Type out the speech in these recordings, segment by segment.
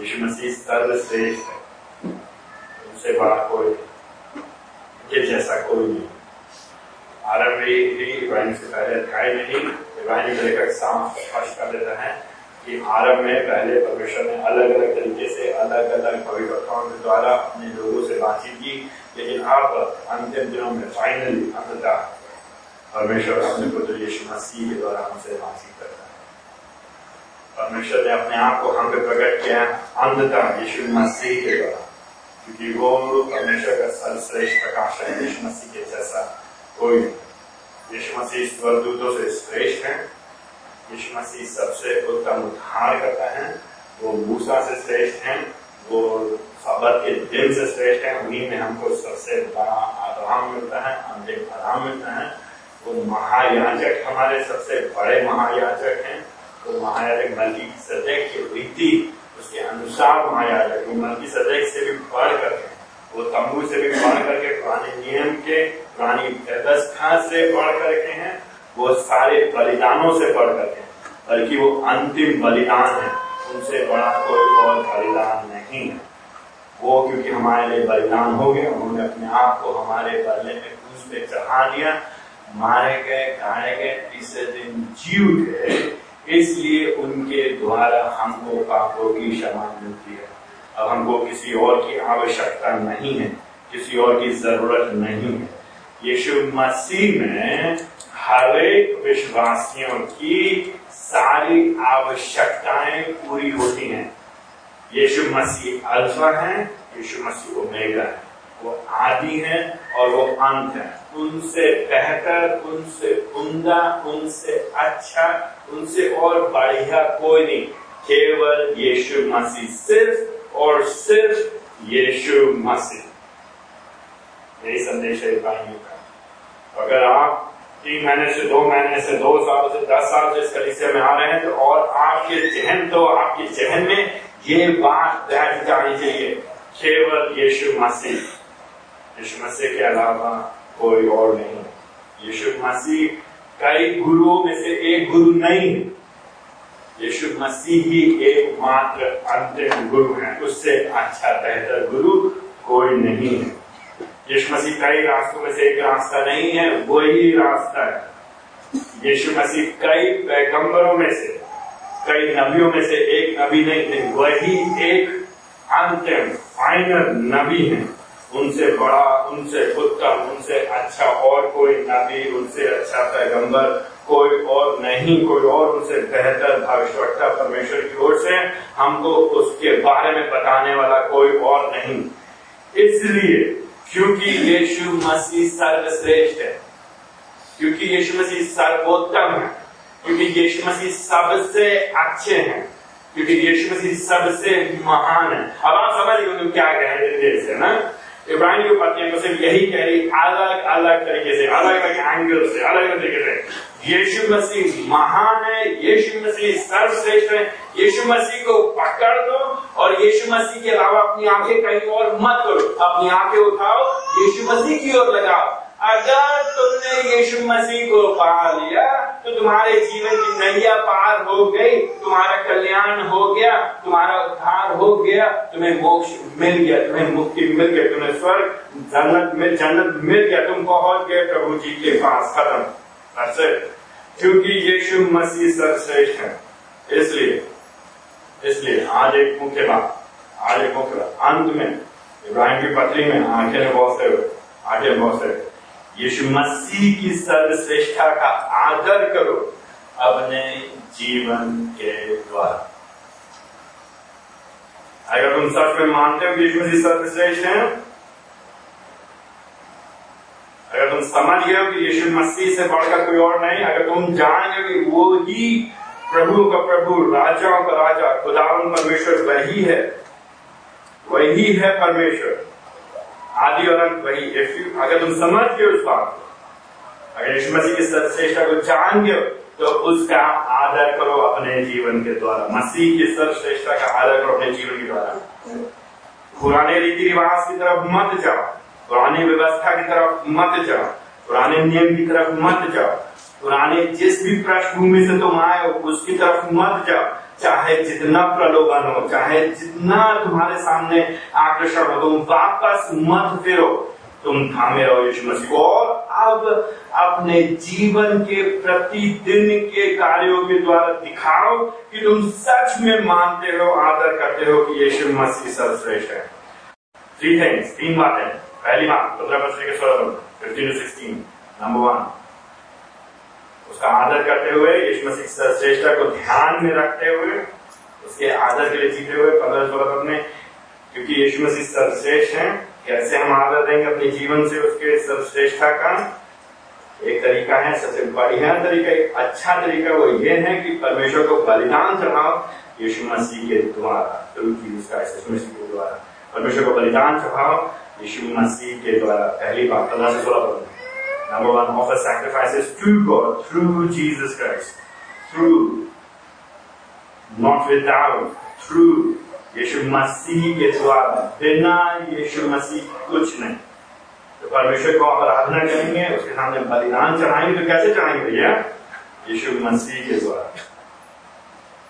यीशु मसीह सर्वश्रेष्ठ है। उनसे बड़ा कोई ये जैसा कोई नहीं। आरंभ इब्राहिम से पहले अध्याय में ही को लेकर साफ़ स्पष्ट कर देता है कि आरंभ में पहले परमेश्वर ने अलग अलग तरीके से अलग अलग भविष्यवक्ताओं के द्वारा अपने लोगों से बातचीत की, लेकिन अब अंतिम दिनों में फाइनली अंततः परमेश्वर अपने पुत्र यीशु मसीह के द्वारा हमसे बातचीत करता परमेश्वर ने अपने आप को हम पे प्रकट किया अंततः यीशु मसीह के द्वारा। क्योंकि वो परमेश्वर का सर्वश्रेष्ठ प्रकाश है, यीशु मसीह के जैसा कोई यीशु मसीह स्वर्गदूतों से श्रेष्ठ है। यीशु मसीह सबसे उत्तम उद्धार करता है। वो मूसा से श्रेष्ठ है। वो सबर के दिन से श्रेष्ठ है। उन्हीं में हमको सबसे बड़ा आराम मिलता है, अंतिम आराम मिलता है। वो महायाजक हमारे सबसे बड़े महायाजक हैं। वो महायाजक मल्की सदैक की रीति उसके अनुसार महायाजक वो मल्की सदैक से भी बढ़ करके, वो तंबू से भी बढ़ करके, पुराने नियम के, पुरानी व्यवस्था से बढ़ करके हैं, वो सारे बलिदानों से बढ़ करके बल्कि वो अंतिम बलिदान है। उनसे बड़ा कोई और बलिदान नहीं है। वो क्योंकि हमारे लिए बलिदान हो गया उन्होंने अपने आप को हमारे बदले में क्रूस पे चढ़ा दिया। मारे गए गाड़े गए, तीसरे दिन जी उठे इसलिए उनके द्वारा हमको पापों की क्षमा मिलती है। अब हमको किसी और की आवश्यकता नहीं है, किसी और की ज़रूरत नहीं है। यीशु मसीह में हर एक विश्वासियों की सारी आवश्यकताएँ पूरी होती हैं। यीशु मसीह अल्फ़ा है, यीशु मसीह ओमेगा है। वो आदि है और वो अंत है। उनसे बेहतर, उनसे उमदा, उनसे अच्छा उनसे और बढ़िया कोई नहीं। केवल यीशु मसीह, सिर्फ़ और सिर्फ़ यीशु मसीह। यही संदेश है भाइयों का। अगर आप तीन महीने से, दो महीने से, दो साल से, दस साल से इस कलिसिया में आ रहे हैं तो और आपके जहन तो आपके जहन में ये बात बैठ जानी चाहिए। केवल यीशु मसीह। यीशु मसीह के अलावा कोई और नहीं। यीशु मसीह कई गुरुओं में से एक गुरु नहीं है। यीशु मसीह ही एकमात्र अंतिम गुरु है। उससे अच्छा बेहतर गुरु कोई नहीं है। यीशु मसीह कई रास्तों में से एक रास्ता नहीं है, वही रास्ता है। यीशु मसीह कई पैगंबरों में से, कई नबियों में से एक नबी नहीं थे वही एक अंतिम, फाइनल नबी है। उनसे बड़ा, उनसे उत्तम, उनसे अच्छा और कोई नबी, उनसे अच्छा पैगंबर, कोई और नहीं, कोई और उनसे बेहतर भविष्यवक्ता परमेश्वर की ओर से हमको उसके बारे में बताने वाला कोई और नहीं। इसलिए, क्योंकि यीशु मसीह सर्वश्रेष्ठ है, क्योंकि यीशु मसीह सर्वोत्तम है, क्योंकि यीशु मसीह सबसे अच्छे हैं, क्योंकि यीशु मसीह सबसे महान है। अब आप समझ गए क्या कह रहे थे ना? इब्राहिम की को सिर्फ़ यही कह रही अलग अलग तरीके से, अलग अलग एंगल से, अलग अलग तरीके से। यीशु मसीह महान है, यीशु मसीह सर्वश्रेष्ठ है, यीशु मसीह को पकड़ दो और यीशु मसीह के अलावा अपनी आँखें कहीं और मत करो अपनी आँखें उठाओ, यीशु मसीह की ओर लगाओ। अगर तुमने यीशु मसीह को पा लिया तो तुम्हारे जीवन की नैया पार हो गई, तुम्हारा कल्याण हो गया, तुम्हारा उद्धार हो गया, तुम्हें मोक्ष मिल गया, तुम्हें मुक्ति मिल गया, तुम्हें स्वर्ग, जन्नत में जन्नत मिल गया, तुम पहुँच गए प्रभु जी के पास, खत्म। क्योंकि यीशु मसीह सर्वश्रेष्ठ है। इसलिए इसलिए आज एक मुख्य बात, आज एक मुख्य अंत में, इब्राहिम की पत्री में आँखें बहुत से आगे बहुत से यीशु मसीह की सर्वश्रेष्ठता का आदर करो अपने जीवन के द्वारा। अगर तुम सच में मानते हो यीशु मसीह सर्वश्रेष्ठ है, अगर तुम समझ गए कि यीशु मसीह से बढ़कर कोई और नहीं, अगर तुम जान गए कि वो ही प्रभु का प्रभु, राजाओं का राजा खुदावन परमेश्वर वही है वही है परमेश्वर। आदि और अंत, वही इफ़ अगर तुम समझ गए उस बात को, अगर यीशु मसीह की सर्वश्रेष्ठता को जान गए तो उसका आदर करो अपने जीवन के द्वारा। मसीह की सर्वश्रेष्ठता का आदर करो अपने जीवन के द्वारा। पुराने रीति रिवाज की तरफ़ मत जाओ। पुरानी व्यवस्था की तरफ़ मत जाओ। पुराने नियम की तरफ़ मत जाओ। पुराने जिस भी पृष्ठभूमि से तुम आए हो, उसकी तरफ़ मत जाओ। चाहे जितना प्रलोभन हो, चाहे जितना तुम्हारे सामने आकर्षण हो, तुम वापस मत फिरो। तुम थामे रहो यीशु मसीह को। और अब अपने जीवन के प्रतिदिन के कार्यों के द्वारा दिखाओ कि तुम सच में मानते हो, आदर करते हो कि यीशु मसीह सर्वश्रेष्ठ है। थ्री थिंग्स तीन बातें। पहली बात, पंद्रह पत्र के सोलह fifteen to sixteen number one उसका आदर करते हुए, यीशु मसीह सर्वश्रेष्ठता को ध्यान में रखते हुए, उसके आदर के लिए जीते हुए पंद्रह सोलह में, क्योंकि यीशु मसीह सर्वश्रेष्ठ है, कैसे हम आदर देंगे अपने जीवन से उसके सर्वश्रेष्ठता का? एक तरीका है, सबसे बढ़िया तरीका, एक अच्छा तरीका वो ये है कि परमेश्वर को बलिदान चढ़ाओ, यीशु मसीह के द्वारा मसीह के द्वारा। परमेश्वर को बलिदान चढ़ाओ, यीशु मसीह के द्वारा। पहली बात, पंद्रह से सोलह Number one, offer sacrifices to God through Jesus Christ. Through. Not without. Through. यीशु मसीह के द्वारा बिना यीशु मसीह कुछ नहीं तो परमेश्वर को आप आराधना करेंगे उसके सामने बलिदान चढ़ाएँगे तो कैसे चढ़ाएँगे भैया यीशु मसीह के द्वारा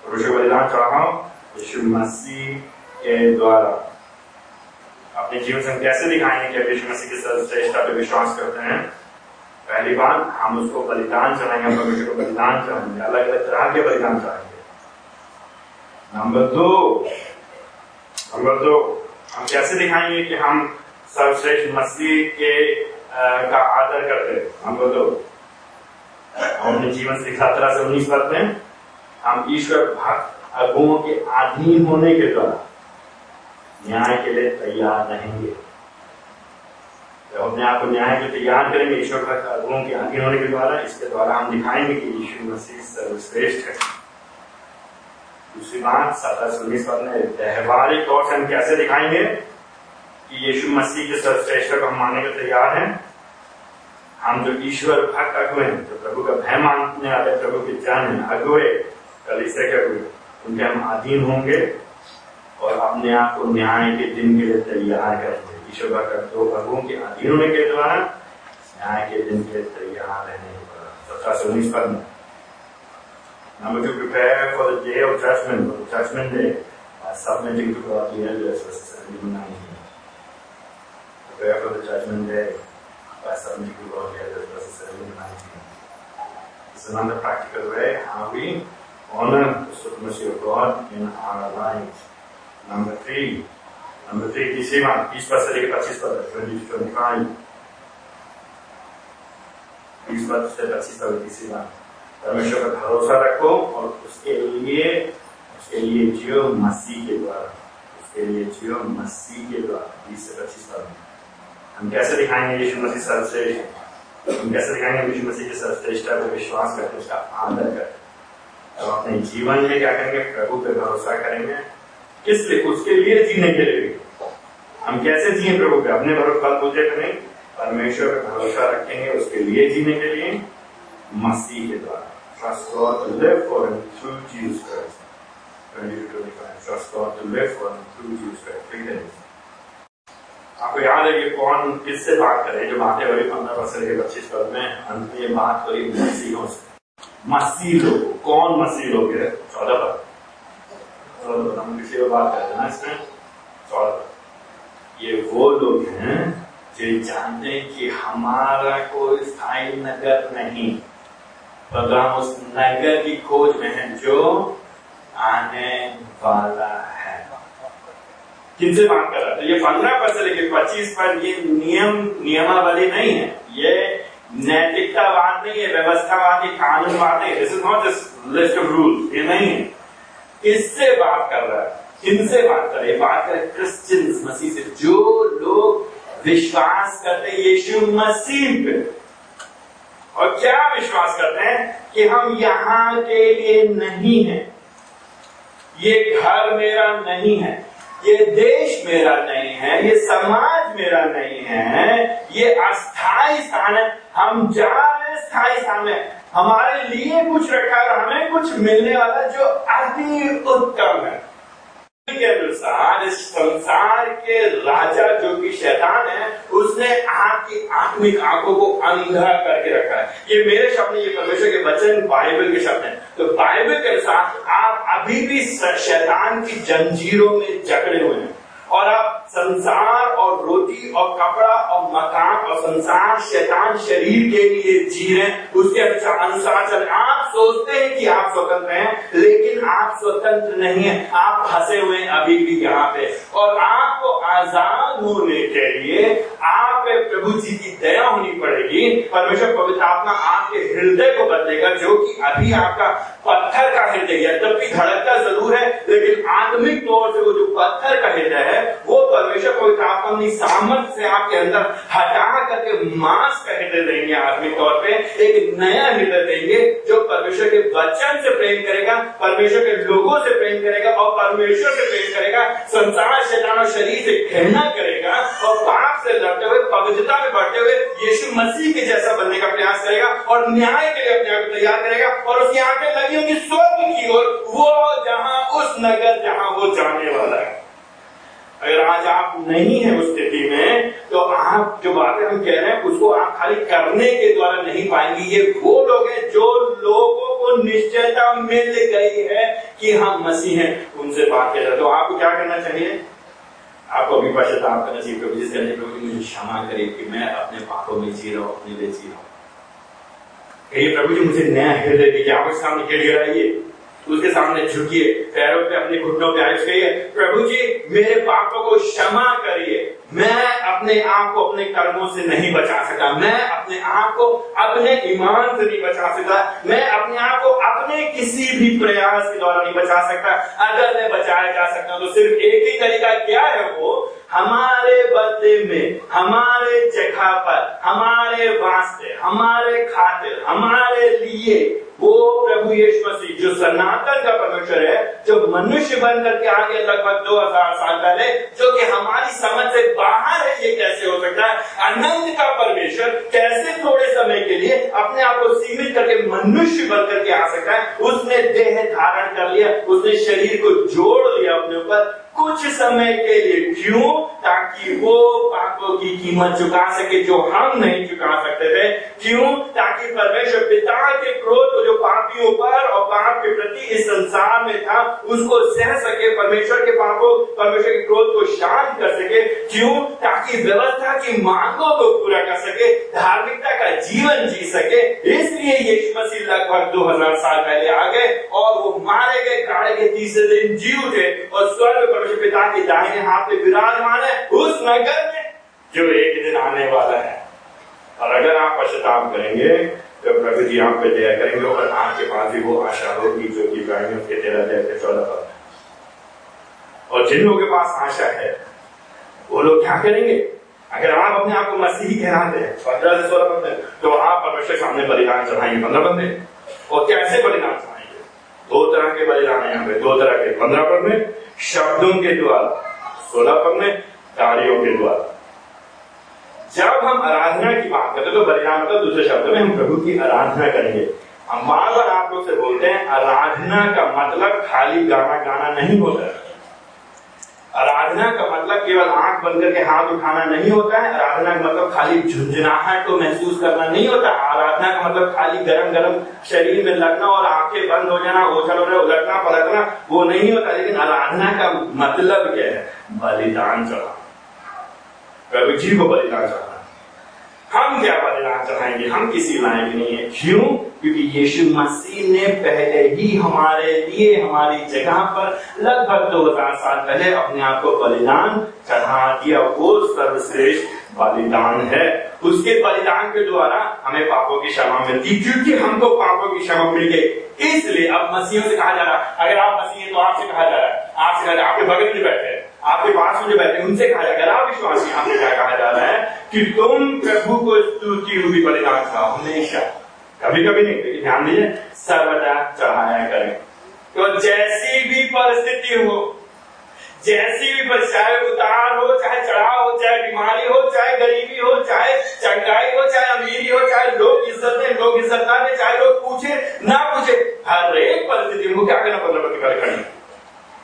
परमेश्वर बलिदान चढ़ाओ यीशु मसीह के द्वारा अपने जीवन से हम कैसे दिखाएँगे कि यीशु मसीह के सर्वश्रेष्ठता पे विश्वास करते हैं पहली बात हम उसको बलिदान चढ़ाएँगे परमेश्वर को बलिदान चढ़ाएँगे अलग अलग तरह के बलिदान चढ़ाएँगे नंबर दो नंबर दो हम कैसे दिखाएँगे कि हम सर्वश्रेष्ठ मसीह के आ, का आदर करते हैं? नंबर दो हम अपने जीवन से सत्रह से उन्नीस पद में हम ईश्वर भक्त अगुओं के अधीन होने के द्वारा न्याय के लिए तैयार रहेंगे। जब अपने आप को न्याय के तैयार करेंगे। ईश्वर का कर्मों के अधीन होने के द्वारा, इसके द्वारा हम दिखाएँगे कि यीशु मसीह सर्वश्रेष्ठ है। दूसरी बात सत्रह से उन्नीस में, व्यवहारिक तौर से हम कैसे दिखाएँगे कि यीशु मसीह के सर्वश्रेष्ठ को हम मानने को तैयार हैं? हम जो ईश्वर भक्त अगुए हैं, जो प्रभु का भय मानने वाले, प्रभु के जन है अगुए कलिसे के अगुए उनके हम अधीन होंगे और अपने आप को न्याय के दिन के लिए तैयार करेंगे। ईश्वर का दो प्रभुओं के अधीन होने के द्वारा न्याय के दिन के तैयार रहने सत्रह से उन्नीस पद में Number two, prepare for the day of judgment, for the judgment day, by submitting to God the elders, verses 17 19. Prepare for the judgment day by submitting to God the elders, verses 17 19. This is another practical way how we honor the supremacy of God in our lives. Number three, Number three, तीसरी बात बीस पद से लेकर पच्चीस पद twenty twenty five बीस पद से पच्चीस तीसरी बात परमेश्वर का भरोसा रखो और उसके लिए उसके लिए जियो मसीह के द्वारा उसके लिए जियो मसीह के द्वारा बीस से पच्चीस पद हम कैसे दिखाएँगे यीशु मसीह सर्वश्रेष्ठ हम कैसे दिखाएँगे यीशु मसीह के सर्वश्रेष्ठता पर विश्वास करते उसका आदर करते अब अपने जीवन में क्या करेंगे प्रभु पे भरोसा करेंगे किस लिए उसके लिए जीने के लिए। हम कैसे जिए प्रभु पे? अपने भरोसा पूजे करें परमेश्वर पे भरोसा रखेंगे उसके लिए जीने के लिए। मसीह के द्वारा। Trust God to live for Him through Jesus Christ. 25. Trust God to live for Him through Jesus Christ. Three things. आपको याद है कि कौन किससे बात करे? जो बातें हो रही पंद्रह वर्ष के पच्चीस पद में अंत में बात हो रही मसीहों से। मसीह लोग। कौन मसीह लोग है चौदह पद तो को बात करते हैं ना इसमें? चौदह ये वो लोग हैं, जो जानते हैं कि हमारा कोई स्थायी नगर नहीं तो हम उस नगर की खोज में हैं, जो आने वाला है। किनसे बात कर रहा था ये पंद्रह पद से लेकर पच्चीस पर, ये नियम, नियमावली नहीं है। ये नैतिकतावाद नहीं है, व्यवस्थावाद ये कानूनवाद नहीं this is not just list of rule ये नहीं है। इससे बात कर रहा है? इनसे बात कर रहे बात कर क्रिश्चियंस मसीह से। जो लोग विश्वास करते यीशु मसीह पे। और क्या विश्वास करते हैं? कि हम यहाँ के लिए नहीं है। ये घर मेरा नहीं है। ये देश मेरा नहीं है, ये समाज मेरा नहीं है, ये अस्थाई स्थान है। हम जा रहे स्थायी स्थान में। हमारे लिए कुछ रखा है हमें कुछ मिलने वाला जो अति उत्तम है। के अनुसार इस संसार के राजा जो कि शैतान है, उसने आपकी आत्मिक आँखों को अंधा करके रखा है। ये मेरे शब्द ये परमेश्वर के वचन, बाइबल के शब्द हैं। तो बाइबल के अनुसार अभी भी शैतान की जंजीरों में जकड़े हुए हैं। और आप संसार और रोटी और कपड़ा और मकान और संसार, शैतान शरीर के लिए जी रहे उसके अनुसार चल आप सोचते हैं कि आप स्वतंत्र हैं, लेकिन आप स्वतंत्र नहीं है। आप फंसे हुए अभी भी यहाँ पे। और आपको आज़ाद होने के लिए आप प्रभु जी की दया होनी पड़ेगी। परमेश्वर पवित्र आत्मा आपके हृदय को बदलेगा, जो कि अभी आपका पत्थर का हृदय है। तब भी धड़कता ज़रूर है, लेकिन आत्मिक तौर से वो जो पत्थर का हृदय है, वो परमेश्वर आत्मा अपनी सामर्थ से आपके अंदर हटा करके मांस का हृदय देंगे, आत्मिक तौर पे एक नया हृदय देंगे, जो परमेश्वर के वचन से प्रेम करेगा, परमेश्वर के लोगों से प्रेम करेगा और परमेश्वर से प्रेम करेगा, संसार शैतान और शरीर से घृणा करेगा और पाप से लड़ते हुए, पवित्रता में बढ़ते हुए यीशु मसीह के जैसा बनने का प्रयास करेगा और न्याय के लिए अपने आप को तैयार करेगा और उसकी आँखें लगी होंगी स्वर्ग की ओर, वो जहाँ उस नगर जहाँ वो जाने वाला है। अगर आज आप नहीं है उस स्थिति में तो आप जो बातें हम कह रहे हैं, उसको आप खाली करने के द्वारा नहीं पाएँगे। ये वो लोग हैं जो लोगों को निश्चयता मिल गई है कि हम मसीह हैं, उनसे बात जाए तो आपको क्या करना चाहिए? आपको अभी पश्चाताप करना चाहिए, प्रभु जिस करने प्रभु मुझे क्षमा करे कि मैं अपने पापों में जी रहा हूँ, अपने लिए जी रहा हूँ। प्रभु जी, मुझे नया हृदय दीजिए। आप सामने गिर गिराइए उसके सामने झुकिए, पैरों पे अपने घुटनों पे आए कहिए, प्रभु जी, मेरे पापों को क्षमा करिए। मैं अपने आप को अपने कर्मों से नहीं बचा सका। मैं अपने आप को अपने ईमान से नहीं बचा सका। मैं अपने आप को अपने किसी भी प्रयास के द्वारा नहीं बचा सकता अगर मैं बचाया जा सकता तो सिर्फ़ एक ही तरीका क्या है वो? हमारे बदले में, हमारे जगह पर, हमारे वास्ते, हमारे खातिर, हमारे लिए वो प्रभु यीशु मसीह, जो सनातन का परमेश्वर है, जो मनुष्य बन करके आ गया लगभग दो हज़ार साल पहले, जो कि हमारी समझ से बाहर है, ये कैसे हो सकता है? अनंत का परमेश्वर कैसे थोड़े समय के लिए अपने आप को सीमित करके मनुष्य बन करके आ सकता है? उसने देह धारण कर लिया, उसने शरीर को जोड़ लिया अपने ऊपर। कुछ समय के लिए क्यों? ताकि वो पापों की कीमत चुका सके, जो हम नहीं चुका सकते थे। क्यों? ताकि परमेश्वर पिता के क्रोध को जो पापियों पर और पाप के प्रति इस संसार में था, उसको सह सके, परमेश्वर के पापों, परमेश्वर के क्रोध को शांत कर सके, क्यों? ताकि व्यवस्था की मांगों को पूरा कर सके, धार्मिकता का जीवन जी सके। इसलिए यीशु मसीह लगभग 2000 साल पहले आ गए और वो मारे गए गाड़े के तीसरे दिन जी उठे और स्वर्ग परमेश्वर पिता के दाहिने हाथ में विराजमान है उस नगर में, जो एक दिन आने वाला है। और अगर आप पश्चाताप करेंगे तो प्रभु जी आप पे दया करेंगे और आपके पास भी वो आशा होगी जो कि प्राणियों के तेरह दया के चौदह पद और जिन लोगों के पास आशा है, वो लोग क्या करेंगे? अगर आप अपने आप को मसीही कहलाते हैं पंद्रह से सोलह बंदे तो आप परमेश्वर सामने बलिदान चढ़ाएँगे पंद्रह बंदे। और कैसे बलिदान चढ़ाएँगे? दो तरह के बलिदान है यहाँ पे। दो तरह के। पंद्रह पद में शब्दों के द्वारा। सोलह पद में कार्यों के द्वारा। जब हम आराधना की बात करते तो बलिदान मतलब दूसरे शब्द में हम प्रभु की आराधना करेंगे। हम बार बार आप लोग से बोलते हैं, आराधना का मतलब खाली गाना गाना नहीं होता आराधना का मतलब केवल आँख बंद करके हाथ उठाना नहीं होता है। आराधना का मतलब खाली झुंझुनाहट को महसूस करना नहीं होता। आराधना का मतलब खाली गरम गरम शरीर में लगना और आँखें बंद हो जाना, ओछल हो रहे उलटना पलटना वो नहीं होता। लेकिन आराधना का मतलब क्या है? बलिदान चढ़ा प्रभु जी को बलिदान चढ़ाना हम क्या बलिदान चढ़ाएँगे हम किसी लायक नहीं है क्यों क्योंकि यीशु मसीह ने पहले ही हमारे लिए हमारी जगह पर लगभग दो हज़ार साल पहले अपने आप को बलिदान चढ़ा दिया वो सर्वश्रेष्ठ बलिदान है उसके बलिदान के द्वारा हमें पापों की क्षमा मिलती क्योंकि हमको पापों की क्षमा मिल गई इसलिए अब मसीहों से कहा जा रहा है, अगर आप मसीह तो आपसे कहा जा रहा है। आपसे कहा जा रहा है आपके बगल में बैठे आपके पास में जो बैठे, उनसे कहा जाएगा आप विश्वासी आपसे क्या कहा जा रहा है कि तुम प्रभु को स्तुति हुई बलिदान खाओ हमेशा। कभी कभी नहीं ध्यान दीजिए, सर्वदा चढ़ाया करें। तो जैसी भी परिस्थिति हो, जैसी भी चाहे उतार हो, चाहे चढ़ाव हो, चाहे बीमारी हो, चाहे गरीबी हो, चाहे चंगाई हो, चाहे अमीरी हो, चाहे लोग इज़्ज़त दें लोग इज़्ज़त दें चाहे लोग पूछे, ना पूछे, हर एक परिस्थिति में क्या करना पंद्रह प्रतिकार खड़ी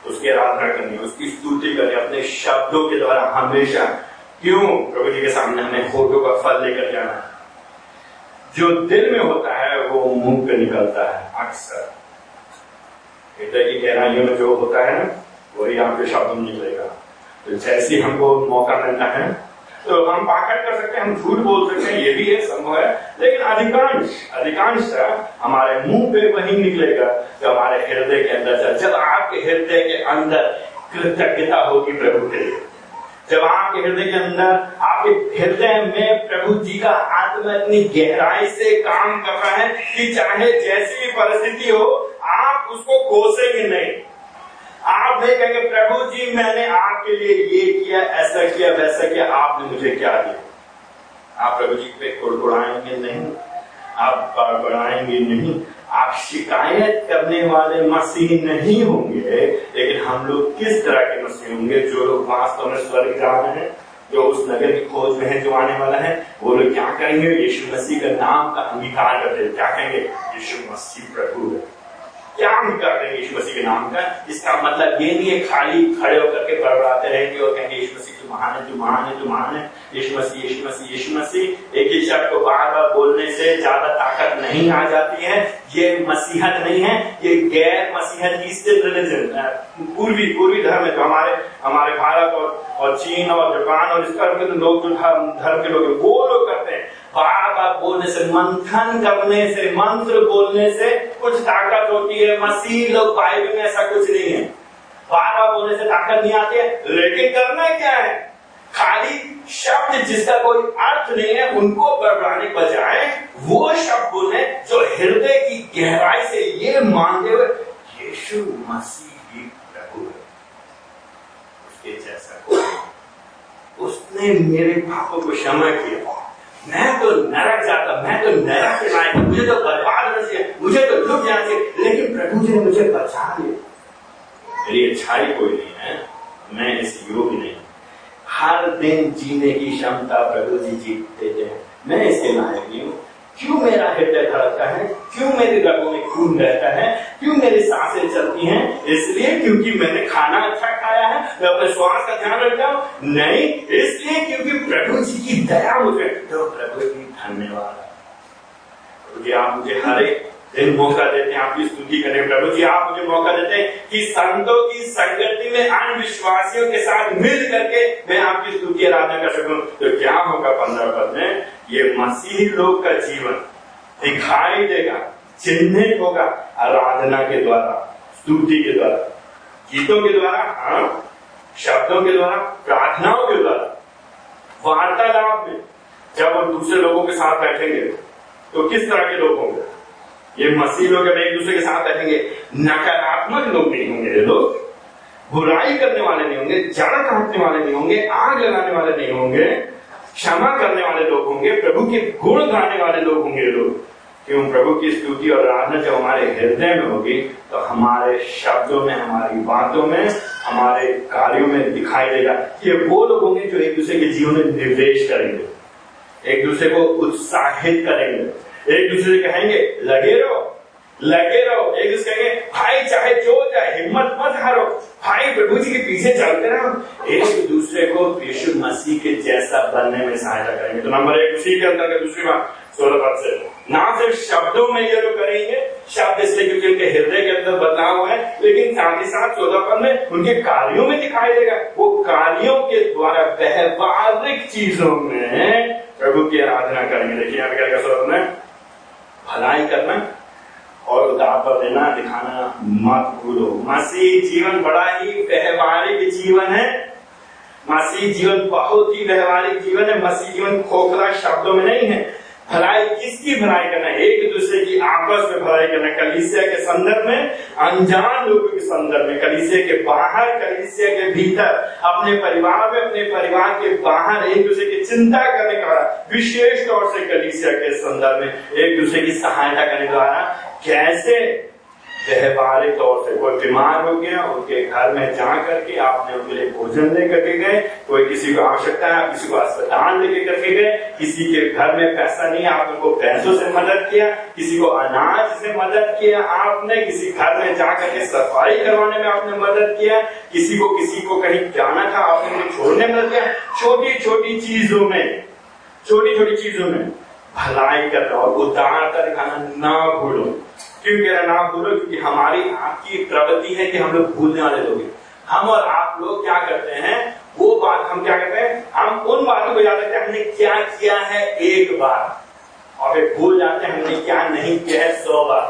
उसकी आराधना करनी, उसकी स्तुति करनी, अपने शब्दों के द्वारा हमेशा क्यों प्रभु जी के सामने हमें होठों का फल लेकर जाना? जो दिल में होता है, वो मुँह पे निकलता है, अक्सर। हृदय की गहराइयों में जो होता है ना वही आपके शब्द में निकलेगा। तो जैसे हमको मौका मिलता है तो हम पाखंड कर सकते हैं, हम झूठ बोल सकते हैं, ये भी एक संभव है। लेकिन अधिकांश अधिकांश हमारे मुँह पे वही निकलेगा, जो हमारे हृदय के अंदर से जब आपके हृदय के अंदर कृतज्ञता होगी प्रभु के लिए। जब आपके हृदय के अंदर, आपके हृदय में प्रभु जी का आत्मा इतनी गहराई से काम कर रहा है कि चाहे जैसी भी परिस्थिति हो, आप उसको कोसेंगे नहीं। आप नहीं कहेंगे, प्रभु जी, मैंने आपके लिए ये किया, ऐसा किया, वैसा किया, आपने मुझे क्या दिया? आप प्रभु जी पे कुड़कुड़ाएँगे नहीं, आप बढ़ाएँगे नहीं, आप शिकायत करने वाले मसीह नहीं होंगे। लेकिन हम लोग किस तरह के मसीह होंगे? जो लोग वास्तव में स्वर्ग जा रहे हैं, जो उस नगर की खोज में है, जो आने वाला है, वो लोग क्या करेंगे? यीशु मसीह का नाम का अंगीकार करते क्या कहेंगे? यीशु मसीह प्रभु है। क्या कर रहे हैं यीशु मसीह के नाम का? इसका मतलब ये नहीं है खाली खड़े होकर के बड़बड़ाते रहेंगे और कहेंगे, यीशु मसीह जो महान है जो महान है जो महान है। यीशु मसीह यीशु मसीह यीशु मसीह। एक ही शब्द को बार बार बोलने से ज़्यादा ताकत नहीं आ जाती है। ये मसीहत नहीं है, ये गैर मसीहत ईस्टर्न रिलीजन पूर्वी पूर्वी धर्म है। जो हमारे हमारे भारत और और चीन और जापान और इस तरह के लोग, जो धर्म धर्म के लोग वो लोग करते हैं। बार बार बोलने से, मंथन करने से, मंत्र बोलने से कुछ ताकत होती है। मसीह लोग बाइबल में ऐसा कुछ नहीं है। बार बार बोलने से ताकत नहीं आती है। लेकिन करना क्या है? खाली शब्द जिसका कोई अर्थ नहीं है, उनको बड़बड़ाने बजाय वो शब्द बोले जो हृदय की गहराई से ये मानते हुए, यीशु मसीह ही प्रभु है। उसके जैसा उसने मेरे पापों को क्षमा किया। मैं तो नरक जाता, मैं तो नरक के लायक मुझे तो बर्बाद होना चाहिए मुझे तो डूब जाना चाहिए लेकिन प्रभु जी ने मुझे बचा लिया। मेरी अच्छाई कोई नहीं है, मैं इस योग्य नहीं हर दिन जीने की क्षमता प्रभु जी जीते हैं। मैं इसके लायक नहीं हूँ। क्यों मेरा हृदय धड़कता है? क्यों मेरे रगों में खून रहता है? क्यों मेरी साँसें चलती हैं? इसलिए क्योंकि मैंने खाना अच्छा खाया है, मैं अपने श्वास का ध्यान रखता हूँ। नहीं, इसलिए क्योंकि प्रभु जी की दया मुझे तो प्रभु जी धन्यवाद। जी आप मुझे हर एक दिन मौका देते हैं, आपकी स्तुति करें प्रभु जी, आप मुझे मौका देते हैं कि संतों की संगति में अन्य विश्वासियों के साथ मिल करके मैं आपकी स्तुति आराधना कर सकूँ। तो क्या होगा पंद्रह पद में? ये मसीही लोग का जीवन दिखाई देगा, चिन्हित होगा आराधना के द्वारा, स्तुति के द्वारा, गीतों के द्वारा हाँ शब्दों के द्वारा, प्रार्थनाओं के द्वारा, वार्तालाप में। जब हम दूसरे लोगों के साथ बैठेंगे तो किस तरह के लोग होंगे? ये मसीह लोग एक दूसरे के साथ बैठेंगे, नकारात्मक लोग नहीं होंगे ये लोग। बुराई करने वाले नहीं होंगे जड़ काटने वाले नहीं होंगे, आग लगाने वाले नहीं होंगे, क्षमा करने वाले लोग होंगे, प्रभु के गुण गाने वाले लोग होंगे लोग। क्यों? प्रभु की स्तुति और आराधना जब हमारे हृदय में होगी तो हमारे शब्दों में, हमारी बातों में, हमारे कार्यों में दिखाई देगा ये वो लोग होंगे जो एक दूसरे के जीवन में निर्देश करेंगे। एक दूसरे को उत्साहित करेंगे। एक दूसरे कहेंगे, लगे रहो लगे रहो। एक दूसरे कहेंगे, भाई, चाहे जो जाए, हिम्मत मत हारो। भाई, प्रभु जी के पीछे चलते रहो। एक दूसरे को यीशु मसीह के जैसा बनने में सहायता करेंगे। तो नंबर एक, उसी के अंदर दूसरी बात, सोलह पद से। ना सिर्फ़ शब्दों में ये लोग करेंगे, शब्द इसलिए क्योंकि उनके हृदय के अंदर बदलाव है, लेकिन साथ ही साथ चौदह पद में उनके कार्यों में दिखाई देगा। वो कार्यों के द्वारा व्यवहारिक चीज़ों में प्रभु की आराधना करेंगे। देखिए यहाँ क्या सोलह में भलाई करना और पर देना, दिखाना मत भूलो मसीह जीवन बड़ा ही व्यवहारिक जीवन है। मसीह जीवन बहुत ही व्यवहारिक जीवन है। मसीह जीवन खोखला शब्दों में नहीं है। भलाई किसकी भलाई करना है? एक दूसरे की आपस में भलाई करना कलिसिया के संदर्भ में, अनजान लोगों के संदर्भ में, कलिसिया के बाहर, कलिसिया के भीतर, अपने परिवार में, अपने परिवार के बाहर, एक दूसरे की चिंता करने का विशेष तौर से कलिसिया के संदर्भ में, एक दूसरे की सहायता करने द्वारा कैसे व्यवहारिक तौर से कोई बीमार हो गया, उनके घर में जा करके आपने उनके लिए भोजन लेकर के गए, कोई किसी को आवश्यकता है, किसी को अस्पताल लेके करके गए, किसी के घर में पैसा नहीं, आप उनको पैसों से मदद किया, किसी को अनाज से मदद किया आपने, किसी घर में जा करके सफ़ाई करवाने में आपने मदद किया, किसी को किसी को कहीं जाना था, आपने उनको छोड़ने मदद किया। छोटी छोटी चीज़ों में छोटी छोटी चीज़ों में भलाई कर रहा और उदारता दिखाना ना भूलो। क्यों कह रहा ना भूलो क्योंकि हमारी आपकी प्रवृत्ति है कि हम लोग भूलने वाले लोग हैं। हम और आप लोग क्या करते हैं, वो बात हम क्या करते हैं, हम उन बातों को याद रखते हैं, हमने क्या किया है एक बार। और फिर भूल जाते हैं, हमने क्या नहीं किया है सौ बार।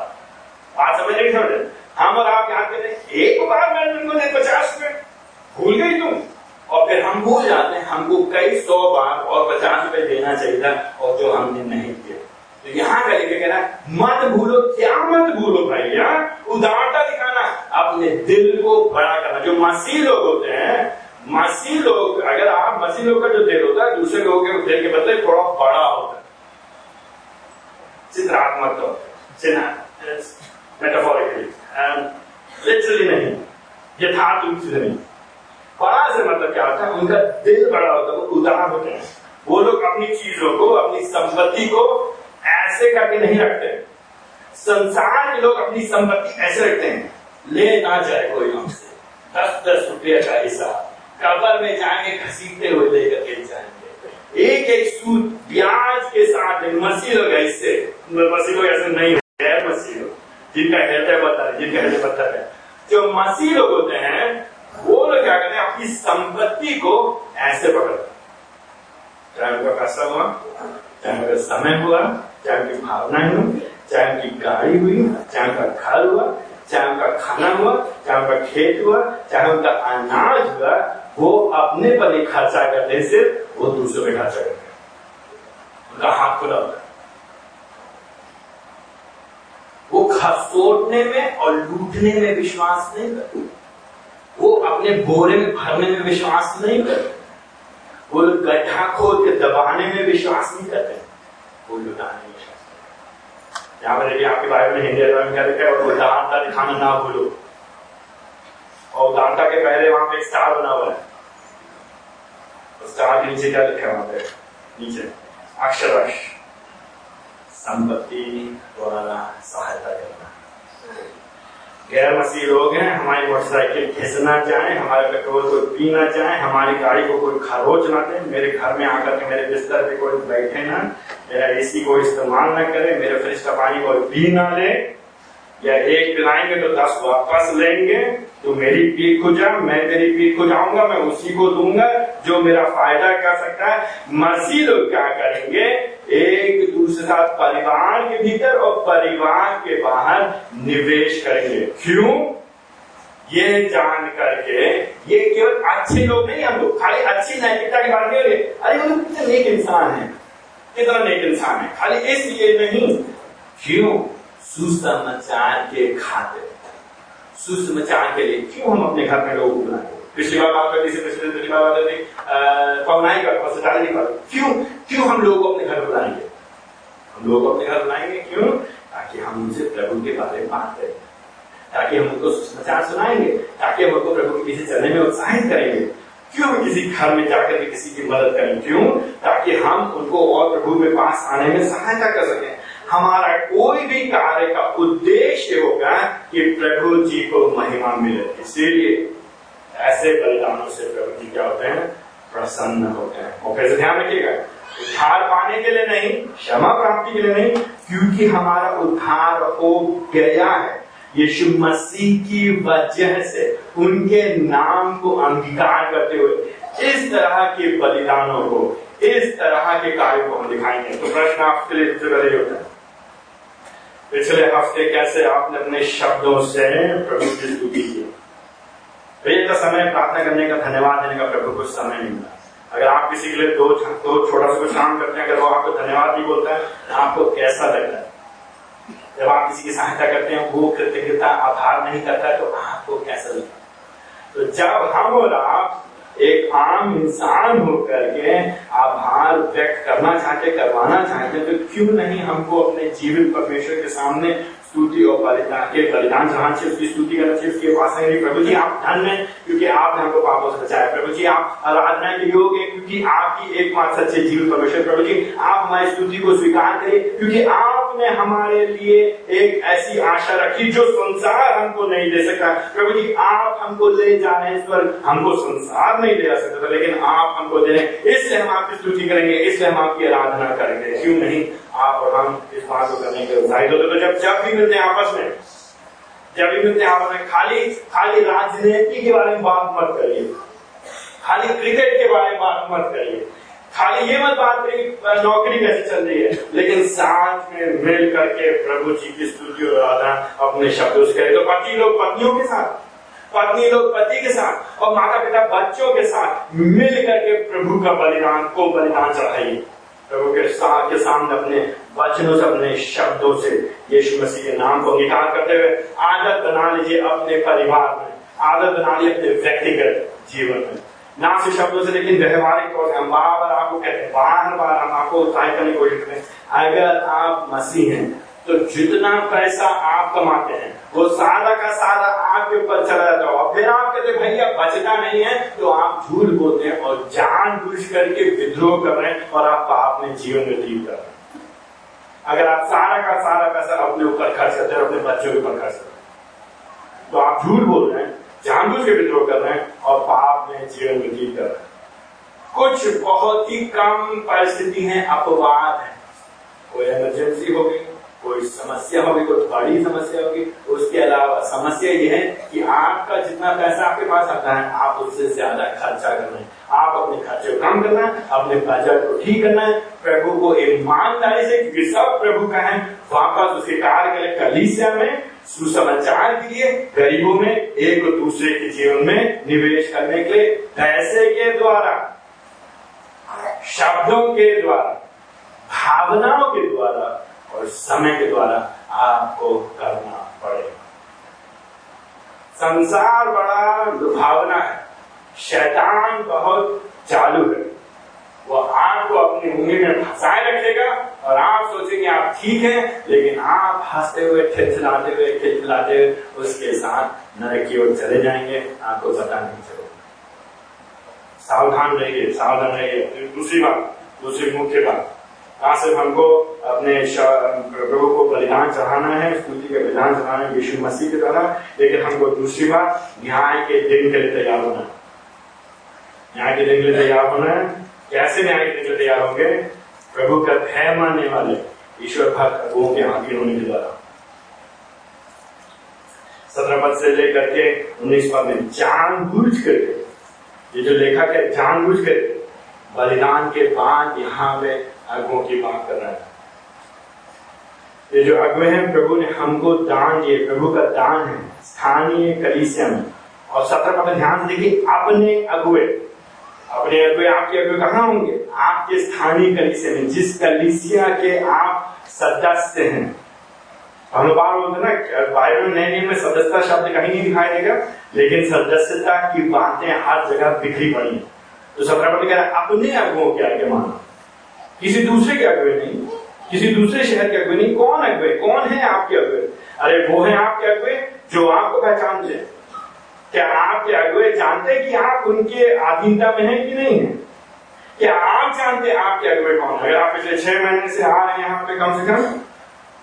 बात समझ नहीं समझ हम और आप याद करते हैं, एक बार मैंने तुमको पचास रुपए भूल गई तुम। और फिर हम भूल जाते हैं, हमको कई सौ बार और पचास रुपए देना चाहिए था, और जो हमने नहीं यहाँ का लिखे कह रहा है मत भूलो, क्या मत भूलो भैया उदारता दिखाना, अपने दिल को बड़ा करना। जो मसीह लोग होते हैं, मसीह लोग, अगर आप मसीह लोग का जो दिल होता है, दूसरे लोगों के दिल के बदले थोड़ा बड़ा होता है। चित्रात्मक तौर पर मेटाफोरिकली लिटरली नहीं, यथार्थ रूप से नहीं। बड़ा से मतलब क्या होता है, उनका दिल बड़ा होता है, वो उदार होते हैं। वो लोग अपनी चीज़ों को, अपनी संपत्ति को ऐसे करके नहीं रखते। संसार के लोग अपनी संपत्ति ऐसे रखते हैं। ले ना जाए कोई हमसे। दस दस रुपया का हिसाब। कबर में जाएँगे घसीटते हुए लेकर के जाएँगे। एक एक सूद ब्याज के साथ मसीह लोग ऐसे मसीह लोग ऐसे नहीं होते हैं मसीह लोग। जिनका हृदय बता है, जिनका हृदय पत्थर है। जो मसीह लोग होते हैं, वो लोग क्या करते हैं, अपनी संपत्ति को ऐसे पकड़ते चाहे उनका पैसा हुआ। चाहे उनका समय हुआ। चाहे उनकी भावनाएँ हुई चाहे उनकी गाड़ी हुई चाहे उनका घर हुआ चाहे उनका खाना हुआ चाहे उनका खेत हुआ चाहे उनका अनाज हुआ, वो अपने पर नहीं खर्चा करते सिर्फ़ वो दूसरे पे खर्चा करते उनका हाथ खुला होता है। वो खसोटने में और लूटने में विश्वास नहीं करते। वो अपने बोरे में भरने में विश्वास नहीं करते। वो गड्ढा खोद के दबाने में विश्वास नहीं करते। वो लुटाने यहाँ पर यदि आपके बारे में हिंदी में क्या लिखा है और उदारता दिखाना ना भूलो। और उदारता के पहले वहाँ पे स्टार बना हुआ है। स्टार के नीचे क्या लिखा है वहाँ पे? नीचे। अक्षरश। संपत्ति द्वारा सहायता करना। गैर मसीह लोग हैं, हमारी मोटरसाइकिल घिसना चाहे, हमारे पेट्रोल को पीना चाहे, हमारी गाड़ी को कोई खरोच ना दे मेरे घर में आकर के मेरे बिस्तर पे कोई बैठे ना, मेरा एसी को इस्तेमाल ना करे, मेरे फ्रिज का पानी कोई पी ना ले या एक पिलाएँगे तो दस वापस लेंगे तो मेरी पीठ को जा, मैं तेरी पीठ को जाऊँगा, मैं उसी को दूँगा जो मेरा फ़ायदा कर सकता है। मसीह लोग क्या करेंगे? एक दूसरे साथ परिवार के भीतर और परिवार के बाहर निवेश करेंगे। क्यों? ये जान करके। ये केवल अच्छे लोग नहीं, हम लोग खाली अच्छी नैतिकता की बात नहीं अरे वो कितने नेक इंसान है। कितना नेक इंसान है। खाली इसलिए नहीं। क्यों? सुसमाचार के खातिर सुसमाचार के लिए क्यों हम अपने घर में लोगों बार बात करती पवनाई पर क्यों? क्यों हम लोगों अपने घर बुलाएँगे? हम लोग अपने घर बुलाएँगे क्यों? ताकि हम उनसे प्रभु के बारे में बात करें। ताकि हम उनको सुसमाचार सुनाएँगे, ताकि हम उनको प्रभु के पीछे चलने में उत्साहित करेंगे। क्यों हम किसी घर में जाकर के किसी की मदद करें? क्यों? ताकि हम उनको और प्रभु के पास आने में सहायता कर सकें। हमारा कोई भी कार्य का उद्देश्य होगा कि प्रभु जी को महिमा मिले। इसीलिए ऐसे बलिदानों से प्रभु जी क्या होते हैं? प्रसन्न होते हैं। और फिर ध्यान रखिएगा, उद्धार पाने के लिए नहीं, क्षमा प्राप्ति के लिए नहीं, क्योंकि हमारा उद्धार हो गया है। यीशु मसीह की वजह से उनके नाम को अंगीकार करते हुए इस तरह के बलिदानों को, इस तरह के कार्यों को हम दिखाएँगे। तो प्रश्न आपके लिए होता है पिछले हफ़्ते कैसे आपने अपने शब्दों से प्रभु की स्तुति की तो समय प्रार्थना करने का धन्यवाद देने का प्रभु कुछ समय नहीं मिला। अगर आप किसी के लिए दो दो छोटा सा कुछ काम करते हैं, अगर वो आपको धन्यवाद भी बोलता है तो आपको कैसा लगता है? जब आप किसी की सहायता करते हैं, वो कृतज्ञता आभार नहीं करता है तो आपको कैसा लगता है? तो जब हम और आप एक आम इंसान होकर के आभार व्यक्त करना चाहते, करवाना चाहते तो क्यों नहीं हमको अपने जीवित परमेश्वर के सामने स्तुति और बलिदान के बलिदान चढ़ाना चाहिए उसकी स्तुति करना चाहिए उसके पास नहीं प्रभु जी, आप धन है क्योंकि आपने हमको पापों से बचाया प्रभु जी, आप आराधना के योग है, क्योंकि आपकी एकमात्र सच्चे जीवन परमेश्वर प्रभु जी, आप हमारी स्तुति को स्वीकार करिए, क्योंकि आपने हमारे लिए एक ऐसी आशा रखी जो संसार हमको नहीं दे सकता। प्रभु जी, आप हमको ले जा रहे हैं स्वर्ग हमको संसार नहीं दे सकता लेकिन आप हमको दे रहे हैं इसलिए हम आपकी स्तुति करेंगे इससे हम आपकी आराधना करेंगे। क्यों नहीं? आप और हम इस बात को करने के उत्साहित होते तो जब जब भी मिलते हैं आपस में, जब भी मिलते हैं आपस में, खाली खाली राजनीति के बारे में बात मत करिए। खाली क्रिकेट के बारे में बात मत करिए। खाली ये मत बात करिए नौकरी कैसे चल रही है? लेकिन साथ में मिल करके प्रभु जी की स्तुति और आराधना अपने शब्दों से करें। तो पति लोग पत्नियों के साथ, पत्नी लोग पति के साथ और माता पिता बच्चों के साथ मिल करके प्रभु का बलिदान को बलिदान चढ़ाइए। प्रभु के साथ के सामने अपने वचनों से, अपने शब्दों से यीशु मसीह के नाम को अंगीकार करते हुए आदत बना लीजिए अपने परिवार में। आदत बना लीजिए अपने व्यक्तिगत जीवन में। ना सिर्फ़ शब्दों से, लेकिन व्यवहारिक तौर से। हम बार बार आपको कहते हैं, बार बार हम आपको उत्साहित करने की कोशिश करते हैं। अगर आप मसीह हैं तो जितना पैसा आप कमाते हैं, वो सारा का सारा आपके ऊपर चला जाता है। फिर आप कहते भैया बचता नहीं है तो आप झूठ बोलते हैं और जान बुझ करके विद्रोह कर रहे हैं और आप में जीवन व्यतीत कर रहे हैं। अगर आप सारा का सारा पैसा अपने ऊपर खर्च करते हैं अपने बच्चों के ऊपर खर्च करते तो आप झूठ बोल रहे हैं, जानबूझ के विद्रोह कर रहे हैं और पाप में जीवन व्यतीत कर रहे हैं। कुछ बहुत ही कम परिस्थिति है, अपवाद है। कोई इमरजेंसी हो गई। कोई समस्या होगी, कोई बड़ी समस्या होगी, उसके अलावा समस्या ये है कि आपका जितना पैसा आपके पास आता है, आप उससे ज़्यादा खर्चा करना है। आप अपने खर्चे कम करना है, अपने बजट को ठीक करना है। प्रभु को ईमानदारी से क्योंकि सब प्रभु का है, वापस उसके कार्य के लिए कलीसिया में, सुसमाचार के लिए, गरीबों में, एक दूसरे के जीवन में निवेश करने के लिए, पैसे के द्वारा, शब्दों के द्वारा, भावनाओं के द्वारा और समय के द्वारा आपको करना पड़ेगा। संसार बड़ा लुभावना है। शैतान बहुत चालू है। वो आपको अपनी उंगली में फंसाए रखेगा और आप सोचेंगे, आप ठीक हैं, लेकिन आप हँसते हुए खिलखिलाते हुए खिलखिलाते हुए उसके साथ नरक ओर चले जाएँगे। आपको पता नहीं चलेगा। सावधान रहिए सावधान रहिए। दूसरी बात, दूसरी मुख्य बात। कहा सिर्फ़ हमको अपने प्रभु को बलिदान चढ़ाना है, स्तुति के बलिदान चढ़ाना है, यीशु मसीह की तरह, लेकिन हमको दूसरी बात, न्याय के दिन के लिए तैयार होना है। न्याय के दिन के लिए तैयार होना है। कैसे न्याय के दिन के लिए तैयार होंगे? प्रभु का भय मानने वाले ईश्वर भक्त अगुओं के आगे होने के द्वारा। सत्रह पद से लेकर के उन्नीस पद में जानबूझ करके ये जो लेखक है, जानबूझ करके बलिदान के बाद यहाँ पे अगुओं की बात कर रहा है। ये जो अगुए हैं, प्रभु ने हमको दान दिए, प्रभु का दान है, स्थानीय कलीसिया में और सत्र पर ध्यान देखिए अपने अगुए अपने अगुए आपके अगुए कहाँ होंगे? आपके स्थानीय कलीसिया में, जिस कलिसिया के आप सदस्य हैं। हम बार बोलते ना बाइबल नए नियम में सदस्यता शब्द कहीं नहीं दिखाई देगा, लेकिन सदस्यता की बातें हर जगह बिखरी पड़ी है। तो सत्रह पद कह रहा अपने अगुओं के आगे मानो। किसी दूसरे के अगुए नहीं। किसी दूसरे शहर के अगुए नहीं। कौन अगुए कौन है आपके अगुए अरे वो है आपके अगुए जो आपको पहचानते हैं। क्या आपके अगुए जानते कि आप उनके अधीनता में हैं कि नहीं है? क्या आप जानते हैं आपके अगुए कौन है? अगर आप पिछले छह महीने से आ रहे हैं यहाँ पे कम से कम,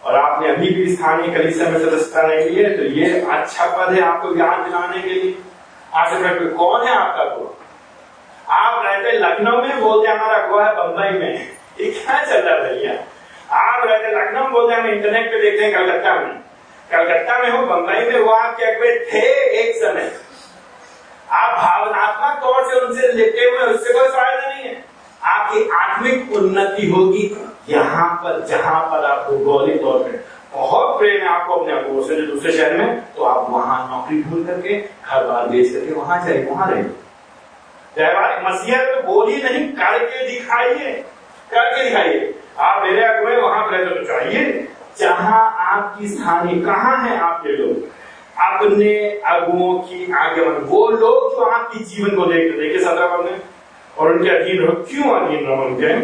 और आपने अभी भी स्थानीय कलीसिया में सदस्यता नहीं ली है तो ये अच्छा पद है आपको याद दिलाने के लिए। आगे कौन है आपका अगुआ आप रहते लखनऊ में, बोलते हमारा अगुआ है बंबई में। ये क्या चल रहा है भैया। आप रहते लखनऊ, बोलते हम इंटरनेट पे देखते हैं, कलकत्ता में कलकत्ता में हो बंबई में वो आपके अगवे थे एक समय। आप भावनात्मक तौर से उनसे लेते हुए उससे कोई फ़ायदा नहीं है। आपकी आत्मिक उन्नति होगी यहाँ पर, जहाँ पर आप भौगोलिक तौर पर बहुत प्रेम है आपको अपने अगुओं से दूसरे शहर में तो आप वहाँ नौकरी भूल करके घर बार बेच करके वहाँ जाइए, वहाँ रहिए। व्यवहारिक मसीहा तो बोली नहीं, करके दिखाइए। करके दिखाइए। आप मेरे अगुए वहाँ पर तो चाहिए जहाँ आपकी स्थानीय, कहाँ है आपके लोग? अपने अगुओं की आगे बढ़ वो लोग जो आपकी जीवन को देखे सत्रह पद में। और उनके अधीन रहो। क्यों अधीन रहो उनके?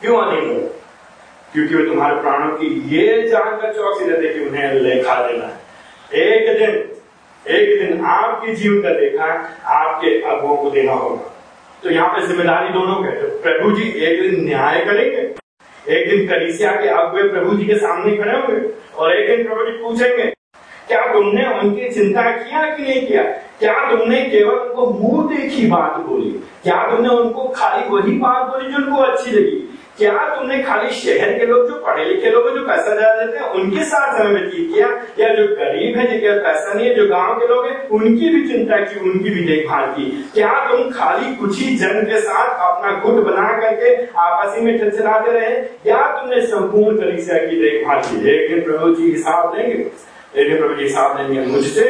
क्यों अधीन रहो क्योंकि वे तुम्हारे प्राणों की ये जानकर चौकसी रहते कि उन्हें लेखा देना है। एक दिन एक दिन आपके जीवन का लेखा आपके अगुओं को देना होगा। तो यहाँ पे ज़िम्मेदारी दोनों के तो प्रभु जी एक दिन न्याय करेंगे, एक दिन कलिसिया के अगुए प्रभु जी के सामने खड़े होंगे और एक दिन प्रभु जी पूछेंगे, क्या तुमने उनकी चिंता किया कि नहीं किया? क्या तुमने केवल उनको मुँह देखी बात बोली? क्या तुमने उनको खाली वही बात बोली जो उनको अच्छी लगी? क्या तुमने खाली शहर के लोग, जो पढ़े लिखे लोग जो पैसा ज़्यादा देते हैं, उनके साथ समय व्यतीत किया? या जो गरीब है, जिनके पैसा नहीं है, जो गाँव के लोग हैं, उनकी भी चिंता की, उनकी भी देखभाल की? क्या तुम खाली कुछ ही जन के साथ अपना गुट बना करके आपसी में चलाते रहे? या तुमने संपूर्ण कलिसिया की देखभाल की? एक प्रभु जी हिसाब देंगे। एक प्रभु जी हिसाब देंगे मुझसे,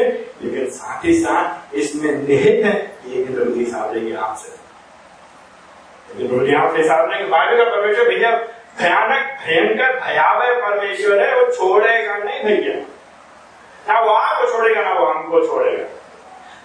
लेकिन साथ ही साथ इसमें निहित है। एक प्रभु जी हिसाब देंगे आपसे। यहाँ पे सामने बाइबल का परमेश्वर, भैया, भयानक, भयंकर, भयावह परमेश्वर है, वो छोड़ेगा नहीं, भैया। ना वो आपको छोड़ेगा, ना वो हमको छोड़ेगा।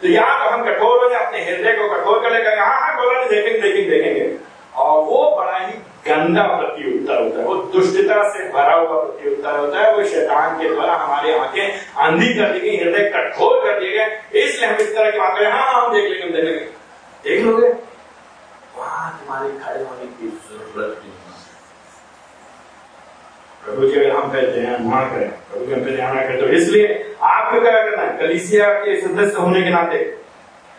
तो या तो हम कठोर हो जाए, अपने हृदय को कठोर कर लेकर हाँ हाँ नहीं देखेंगे देखेंगे देखेंगे। और वो बड़ा ही गंदा प्रत्युत्तर होता है, वो दुष्टता से भरा हुआ प्रत्युत्तर होता है, वो शैतान के द्वारा हमारे आँखें अंधी कर दी गई, हृदय कठोर कर दिए गए। इसलिए हम इस तरह की बात करें हाँ हम देख लेंगे देख लेंगे। देख लोगे? वहाँ तुम्हारे खड़े होने की ज़रूरत नहीं प्रभु जी हम पे ध्यान करें, प्रभु जी, हम पे ध्यान करें तो इसलिए आपको क्या करना है? कलिसिया के सदस्य होने के नाते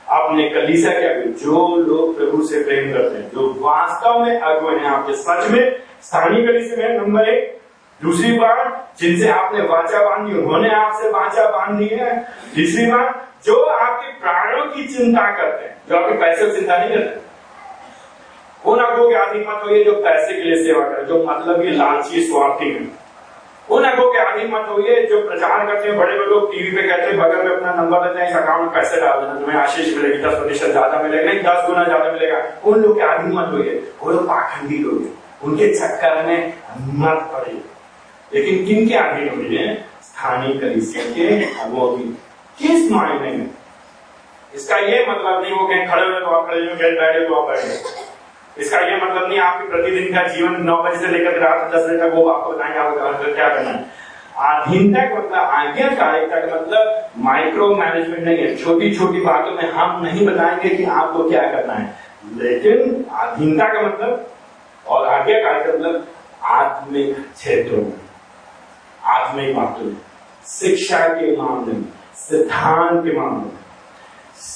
आपने कलिसिया के आगे, जो लोग प्रभु से प्रेम करते हैं, जो वास्तव में अगुए हैं आपके, सच में स्थानीय कलिसिया में नंबर एक। दूसरी बात जिनसे आपने वाचा बांधी, उन्होंने आपसे वाचा बांधी है। तीसरी बात जो आपके प्राणों की चिंता करते हैं, जो आपके पैसे चिंता नहीं करते उन अगुओं के आदि मत होइए जो पैसे के लिए सेवा करे, जो मतलब ये लालची स्वार्थी है। उन अगुओं के आदि मत होइए जो प्रचार करते हैं बड़े बड़े लोग टीवी पे कहते हैं, बगल में अपना नंबर देते हैं इस अकाउंट में पैसे डाल देना तुम्हें आशीष मिलेगी, दस प्रतिशत ज़्यादा मिलेगा, नहीं, दस गुना ज़्यादा मिलेगा। उन लोग के आदि मत होइए, वो लोग पाखंडी लोग हैं। उनके चक्कर में मत पड़े लेकिन किन के आधीन होइए? स्थानीय कलिसिया के अगुओं की। किस मायने में? इसका ये मतलब नहीं, वो कहीं, खड़े हुए तो आप खड़े हुए कहीं बैठे तो आप बैठे इसका ये मतलब नहीं, आपके प्रतिदिन का जीवन नौ बजे से लेकर रात दस बजे तक वो आपको बताएँगे आपको क्या करना है। आधीनता का मतलब आज्ञाकारिता का मतलब माइक्रो मैनेजमेंट नहीं है। छोटी छोटी बातों में हम नहीं बताएँगे कि आपको क्या करना है। लेकिन अधीनता का मतलब और आज्ञाकारिता मतलब आत्मिक क्षेत्रों। में आत्मिक बातों में, शिक्षा के मामले में, सिद्धांत के मामले में।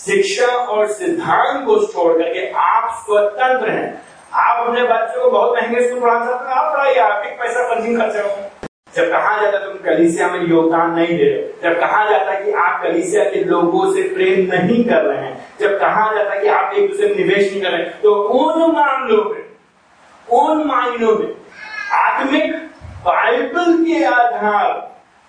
शिक्षा और सिद्धांत को छोड़ करके आप स्वतंत्र हैं। आप अपने बच्चों को बहुत महँगे स्कूल पढ़ा सकते हैं। आप पढ़ाइए आपके पैसा पंजीम खर्चा हो। जब कहा जाता तुम कलिसिया में योगदान नहीं दे रहे जब कहा जाता कि आप कलिसिया के लोगों से प्रेम नहीं कर रहे हैं। जब कहा जाता कि आप एक दूसरे निवेश नहीं कर रहे तो उन मामलों में, उन मायनों में आत्मिक बाइबल के आधार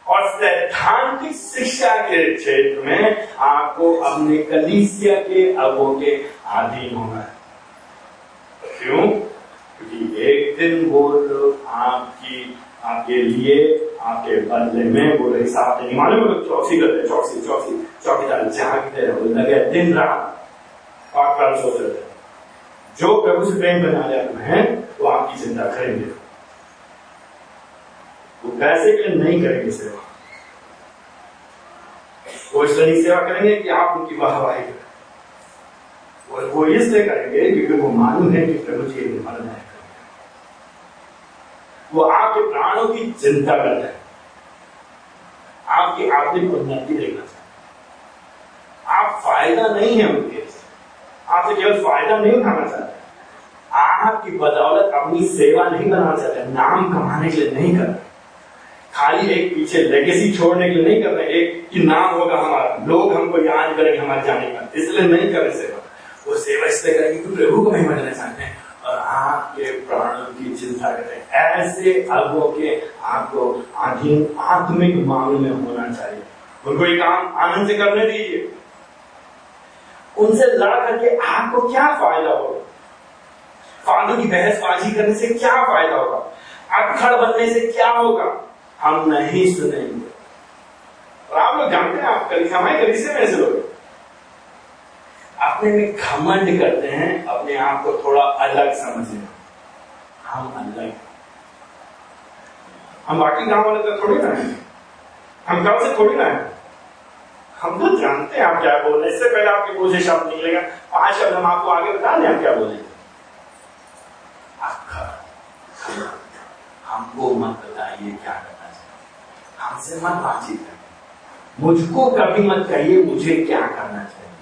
और सैद्धांतिक शिक्षा के क्षेत्र में आपको अपने कलीसिया के अबों के अधीन होना है। क्यों? क्योंकि एक दिन वो आपकी, आपके लिए, आपके बदले में वो हिसाब नहीं मालूम लोग चौकसी करते, चौकसी चौकसी चौकीदार जागते रहे, लगे दिन रात और सोच रहे। जो प्रभु से प्रेम करने वाले हैं, वो आपकी चिंता करेंगे। वो पैसे के नहीं करेंगे सेवा। वो इसलिए सेवा करेंगे कि आप उनकी वाहवाही करें। और वो इसलिए करेंगे क्योंकि वो मालूम है कि प्रभु जी निर्माण है वो आपके प्राणों की चिंता करते हैं। आपकी आर्थिक उन्नति देखना चाहते आप फ़ायदा नहीं है उनके आपसे केवल फ़ायदा नहीं उठाना चाहते। आपकी बदौलत अपनी सेवा नहीं बनाना चाहते, नाम कमाने के लिए नहीं करते। खाली एक पीछे लेगेसी छोड़ने के लिए नहीं कर रहे एक कि नाम होगा हमारा। लोग हमको याद करेंगे हमारे जाने का। इसलिए नहीं करें सेवा। वो सेवा इसलिए करेंगे कि प्रभु को महिमा देना चाहते हैं। और आपके प्राणों की चिंता करें ऐसे अगुओं के आपको अधीन आत्मिक मामले में होना चाहिए। उनको ये काम आनंद से करने दीजिए। उनसे लड़ करके आपको क्या फ़ायदा होगा? फालतू की बहसबाजी करने से क्या फ़ायदा होगा? अखड़ बनने से क्या होगा? हम नहीं सुनेंगे। और आप लोग जानते हैं आप हमारे में ऐसे लोग। अपने में घमंड करते हैं, अपने आप को थोड़ा अलग समझने हम अलग। हम बाकी गाँव वाले तो थोड़ी ना है। हम गाँव से थोड़ी ना है। हम तो जानते हैं आप क्या बोल रहे इससे पहले आपके मुँह से शब्द निकलेगा। पाँच शब्द हम आपको आगे बता दें हम क्या बोलेंगे हमको मत बताइए क्या चाहिए मत बातचीत करिए। मुझको कभी मत कहिए मुझे क्या करना चाहिए।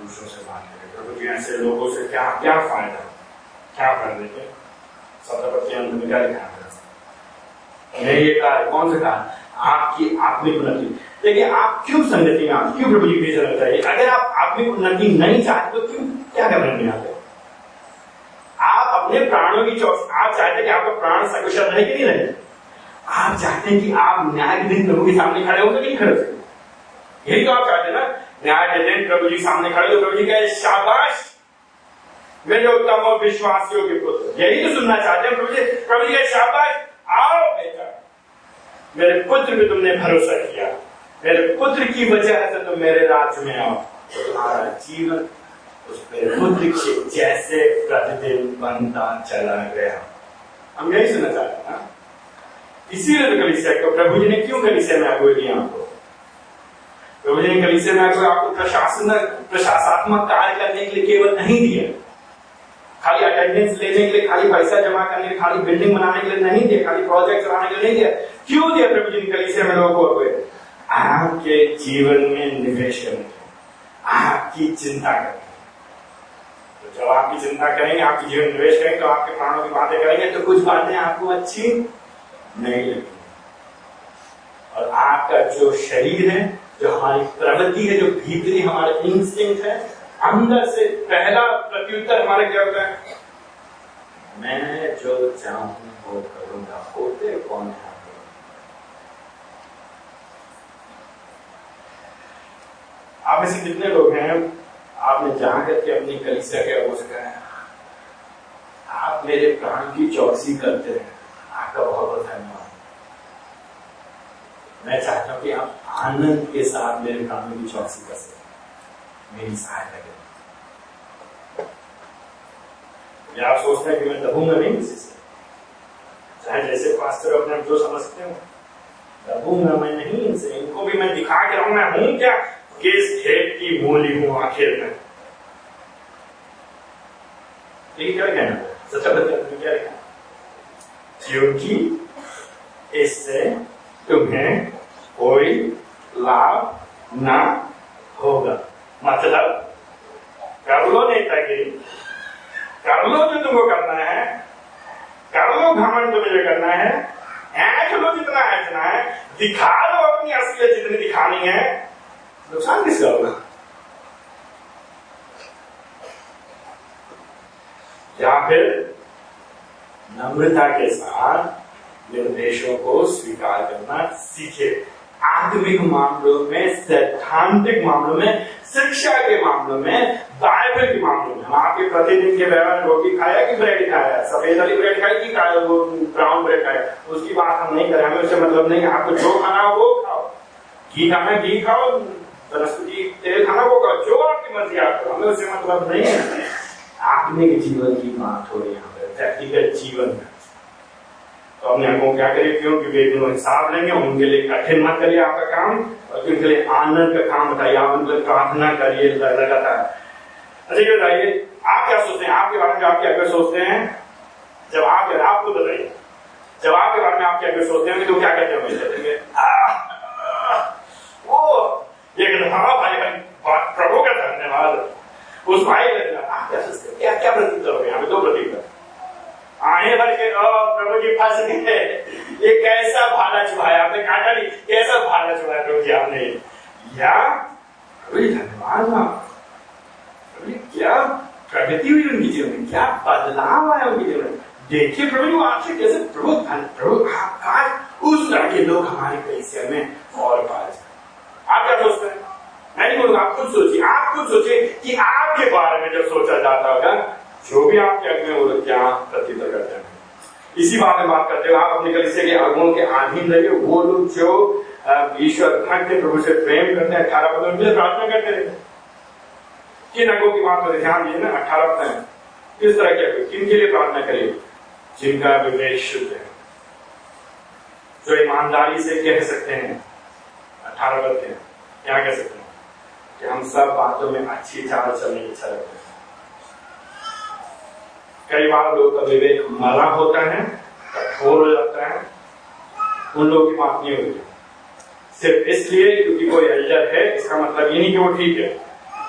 दूसरों से बात करें प्रभु जी, ऐसे लोगों से क्या क्या फ़ायदा? क्या कर देते? लिखा ये कार्य कौन सा कार्य? आपकी आत्मिक उन्नति। देखिए, आप क्यों संगति में आप क्यों प्रभु जी है अगर आप आत्मिक उन्नति नहीं चाहते तो क्यों क्या करने में आते? आप अपने प्राणों की आप चाहते कि आपका प्राण सकुशल रहे कि नहीं रहे? आप चाहते हैं कि आप न्याय के दिन प्रभु के सामने खड़े होकर नहीं खड़े सकते। यही तो आप चाहते ना? न्याय के दिन प्रभु जी सामने खड़े हो प्रभु जी कहे, शाबाश! मेरे उत्तम और विश्वास योग्य पुत्र। यही तो सुनना चाहते हैं प्रभु जी। प्रभु जी कहे, शाबाश! आओ बेटा। मेरे पुत्र पे तुमने भरोसा किया। मेरे पुत्र की वजह से तुम मेरे राज्य में आओ। तुम्हारा जीवन उस मेरे पुत्र के जैसे प्रतिदिन बनता चला गया। हम यही सुनना चाहते हैं इसीलिए तो कलिसिया को प्रभु जी ने क्यों कलिसिया में अगुए दिया आपको प्रभु जी ने कलिसिया में अगुए आपको प्रशासन प्रशासनात्मक कार्य करने के लिए केवल नहीं दिया। खाली अटेंडेंस लेने के लिए, खाली पैसा जमा करने के लिए, खाली बिल्डिंग बनाने के लिए नहीं दिया, खाली प्रोजेक्ट चलाने के लिए नहीं दिया। क्यों दिया प्रभु जी ने कलिसिया में लोगों को आपके जीवन में निवेश करने आपकी चिंता करने तो जब आपकी चिंता करेंगे, आपकी जीवन निवेश करेंगे तो आपके प्राणों की बातें करेंगे तो कुछ बातें आपको अच्छी नहीं लगेगी और आपका जो शरीर है, जो हमारी प्रवृत्ति है, जो भीतरी हमारे इंस्टिंक्ट है, अंदर से पहला प्रत्युत्तर हमारे क्या होता है? मैं जो चाहूँ वो करूँगा, होते कौन है? आप ऐसे कितने लोग हैं? आपने जहाँ करके अपनी कलिसिया के अबो से कहा आप मेरे प्राण की चौकसी करते हैं। आपका बहुत बहुत धन्यवाद। मैं चाहता हूँ कि आप आनंद के साथ मेरे प्राणों की चौकसी कर सकें। मेरी सहायता करें। आप सोचते हैं कि मैं दबूँगा नहीं किसी से? चाहे जैसे पास्टर अपने जो समझते हो। दबूँगा मैं नहीं इनसे। इनको भी मैं दिखा के रहूँ। मैं हूँ क्या? किस खेत की मूली हूँ आखिर में? ठीक क्या कहना बच्चा क्योंकि इससे तुम्हें कोई लाभ ना होगा। मतलब कर लो नेतागिरी कर लो जो तुमको करना है कर लो घमंड तुम्हें जो करना है ऐठ लो जितना ऐठना है, दिखा लो अपनी असलियत जितनी दिखानी है। नुकसान किसका होगा? या फिर नम्रता के साथ निर्देशों को स्वीकार करना सीखे आत्मिक मामलों में, सैद्धांतिक मामलों में, शिक्षा के मामलों में, बाइबल के मामलों में। हम आपके प्रतिदिन के व्यवहार रोटी खाया कि ब्रेड खाया? सफ़ेद वाली ब्रेड खाई कि खाया वो ब्राउन ब्रेड खाया? उसकी बात हम नहीं करें, हमें उससे मतलब नहीं आपको जो खाना वो खाओ। घी खाना घी खाओ, वनस्पति तेल खाना, वो खाओ। जो आपकी मर्ज़ी आप करो हमें उससे मतलब नहीं है। आत्मिक जीवन की बात हो रही है। व्यक्तिगत जीवन में तो अपने आपको क्या क्यों क्योंकि एक दिन हिसाब लेंगे उनके लिए कठिन मत करिए आपका काम, और उनके लिए आनंद का काम बताइए। आप उनके प्रार्थना करिए लगातार। अच्छा ये बताइए, आप क्या सोचते हैं? आपके बारे में आप क्या क्या सोचते हैं? जब आप आपको बताइए। जब आपके बारे में आप क्या क्या सोचते हैं तो क्या कहते हैं वो, ये हाँ भाई प्रभु का धन्यवाद। उस भाई आप क्या सोचते हैं? क्या क्या प्रतीक करोगे? यहाँ पे दो प्रतीक आए भर के प्रभु जी फंस गए ये कैसा भाला चुहाया आपने काटा नहीं कैसा भाला चुहाया प्रभु जी आपने। या धन्यवाद क्या प्रगति हुई उनकी जीवन में? क्या बदलाव आया उनके जीवन में? देखिए प्रभु जी आपसे कैसे प्रभु प्रभु काश उस तरह के लोग हमारे कलिसिया में और पास आप क्या सोचते हैं? मैं नहीं बोलूँगा, आप खुद सोचिए। आप खुद सोचिए कि आपके बारे में जब सोचा जाता होगा जो भी आपके अग्नि वो क्या प्रतीत करते हैं। इसी बात में बात करते हो आप अपने कलिसिया के अगुओं के अधीन रहिए। वो लोग जो ईश्वर भक्त प्रभु से प्रेम करते हैं, अठारह पद उनके प्रार्थना करते रहते किन अंगों की बात पर ध्यान दीजिए ना, अठारह पद किस तरह के किन के लिए प्रार्थना करिए? जिनका विवेक शुद्ध है। जो ईमानदारी से कह सकते हैं, अठारह पद क्या कह सकते हैं? कि हम सब बातों में अच्छी चाल चलने की इच्छा रखते हैं। कई बार लोग का विवेक मरा होता है, कठोर हो जाता है, उन लोगों की बात नहीं होती। सिर्फ़ इसलिए क्योंकि कोई एल्डर है, इसका मतलब ये नहीं कि वो ठीक है।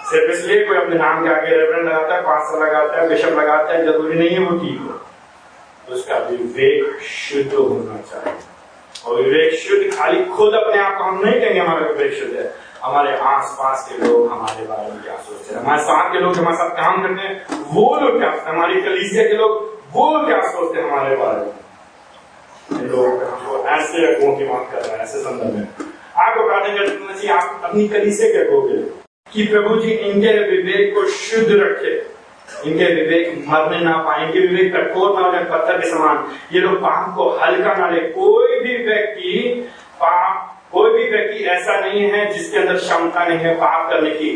सिर्फ़ इसलिए कोई अपने नाम के आगे रेवरेंड लगाता है पास्टर लगाता है बिशप लगाता है, ज़रूरी नहीं है वो ठीक हो। उसका विवेक शुद्ध होना चाहिए। और विवेक शुद्ध खाली खुद अपने आप को हम नहीं कहेंगे, हमारा विवेक शुद्ध है। हमारे आस पास के लोग हमारे बारे में क्या सोचते हैं? हमारे साथ के लोग हमारे साथ काम करते हैं, वो लोग क्या हमारी कलीसिया के लोग, वो क्या सोचते हैं हमारे बारे में? लोग ऐसे अगुओं की बात कर रहे हैं, ऐसे संदर्भ में। आपको प्रार्थना करना चाहिए आप अपनी कलीसिया के अगुओं कि प्रभु जी, इनके विवेक को शुद्ध रखे। इनके विवेक मरने ना पाए, इनके विवेक कठोर ना हो पत्थर के समान। ये लोग पाप को हल्का ना ले। कोई भी व्यक्ति पाप कोई भी व्यक्ति ऐसा नहीं है जिसके अंदर क्षमता नहीं है पाप करने की।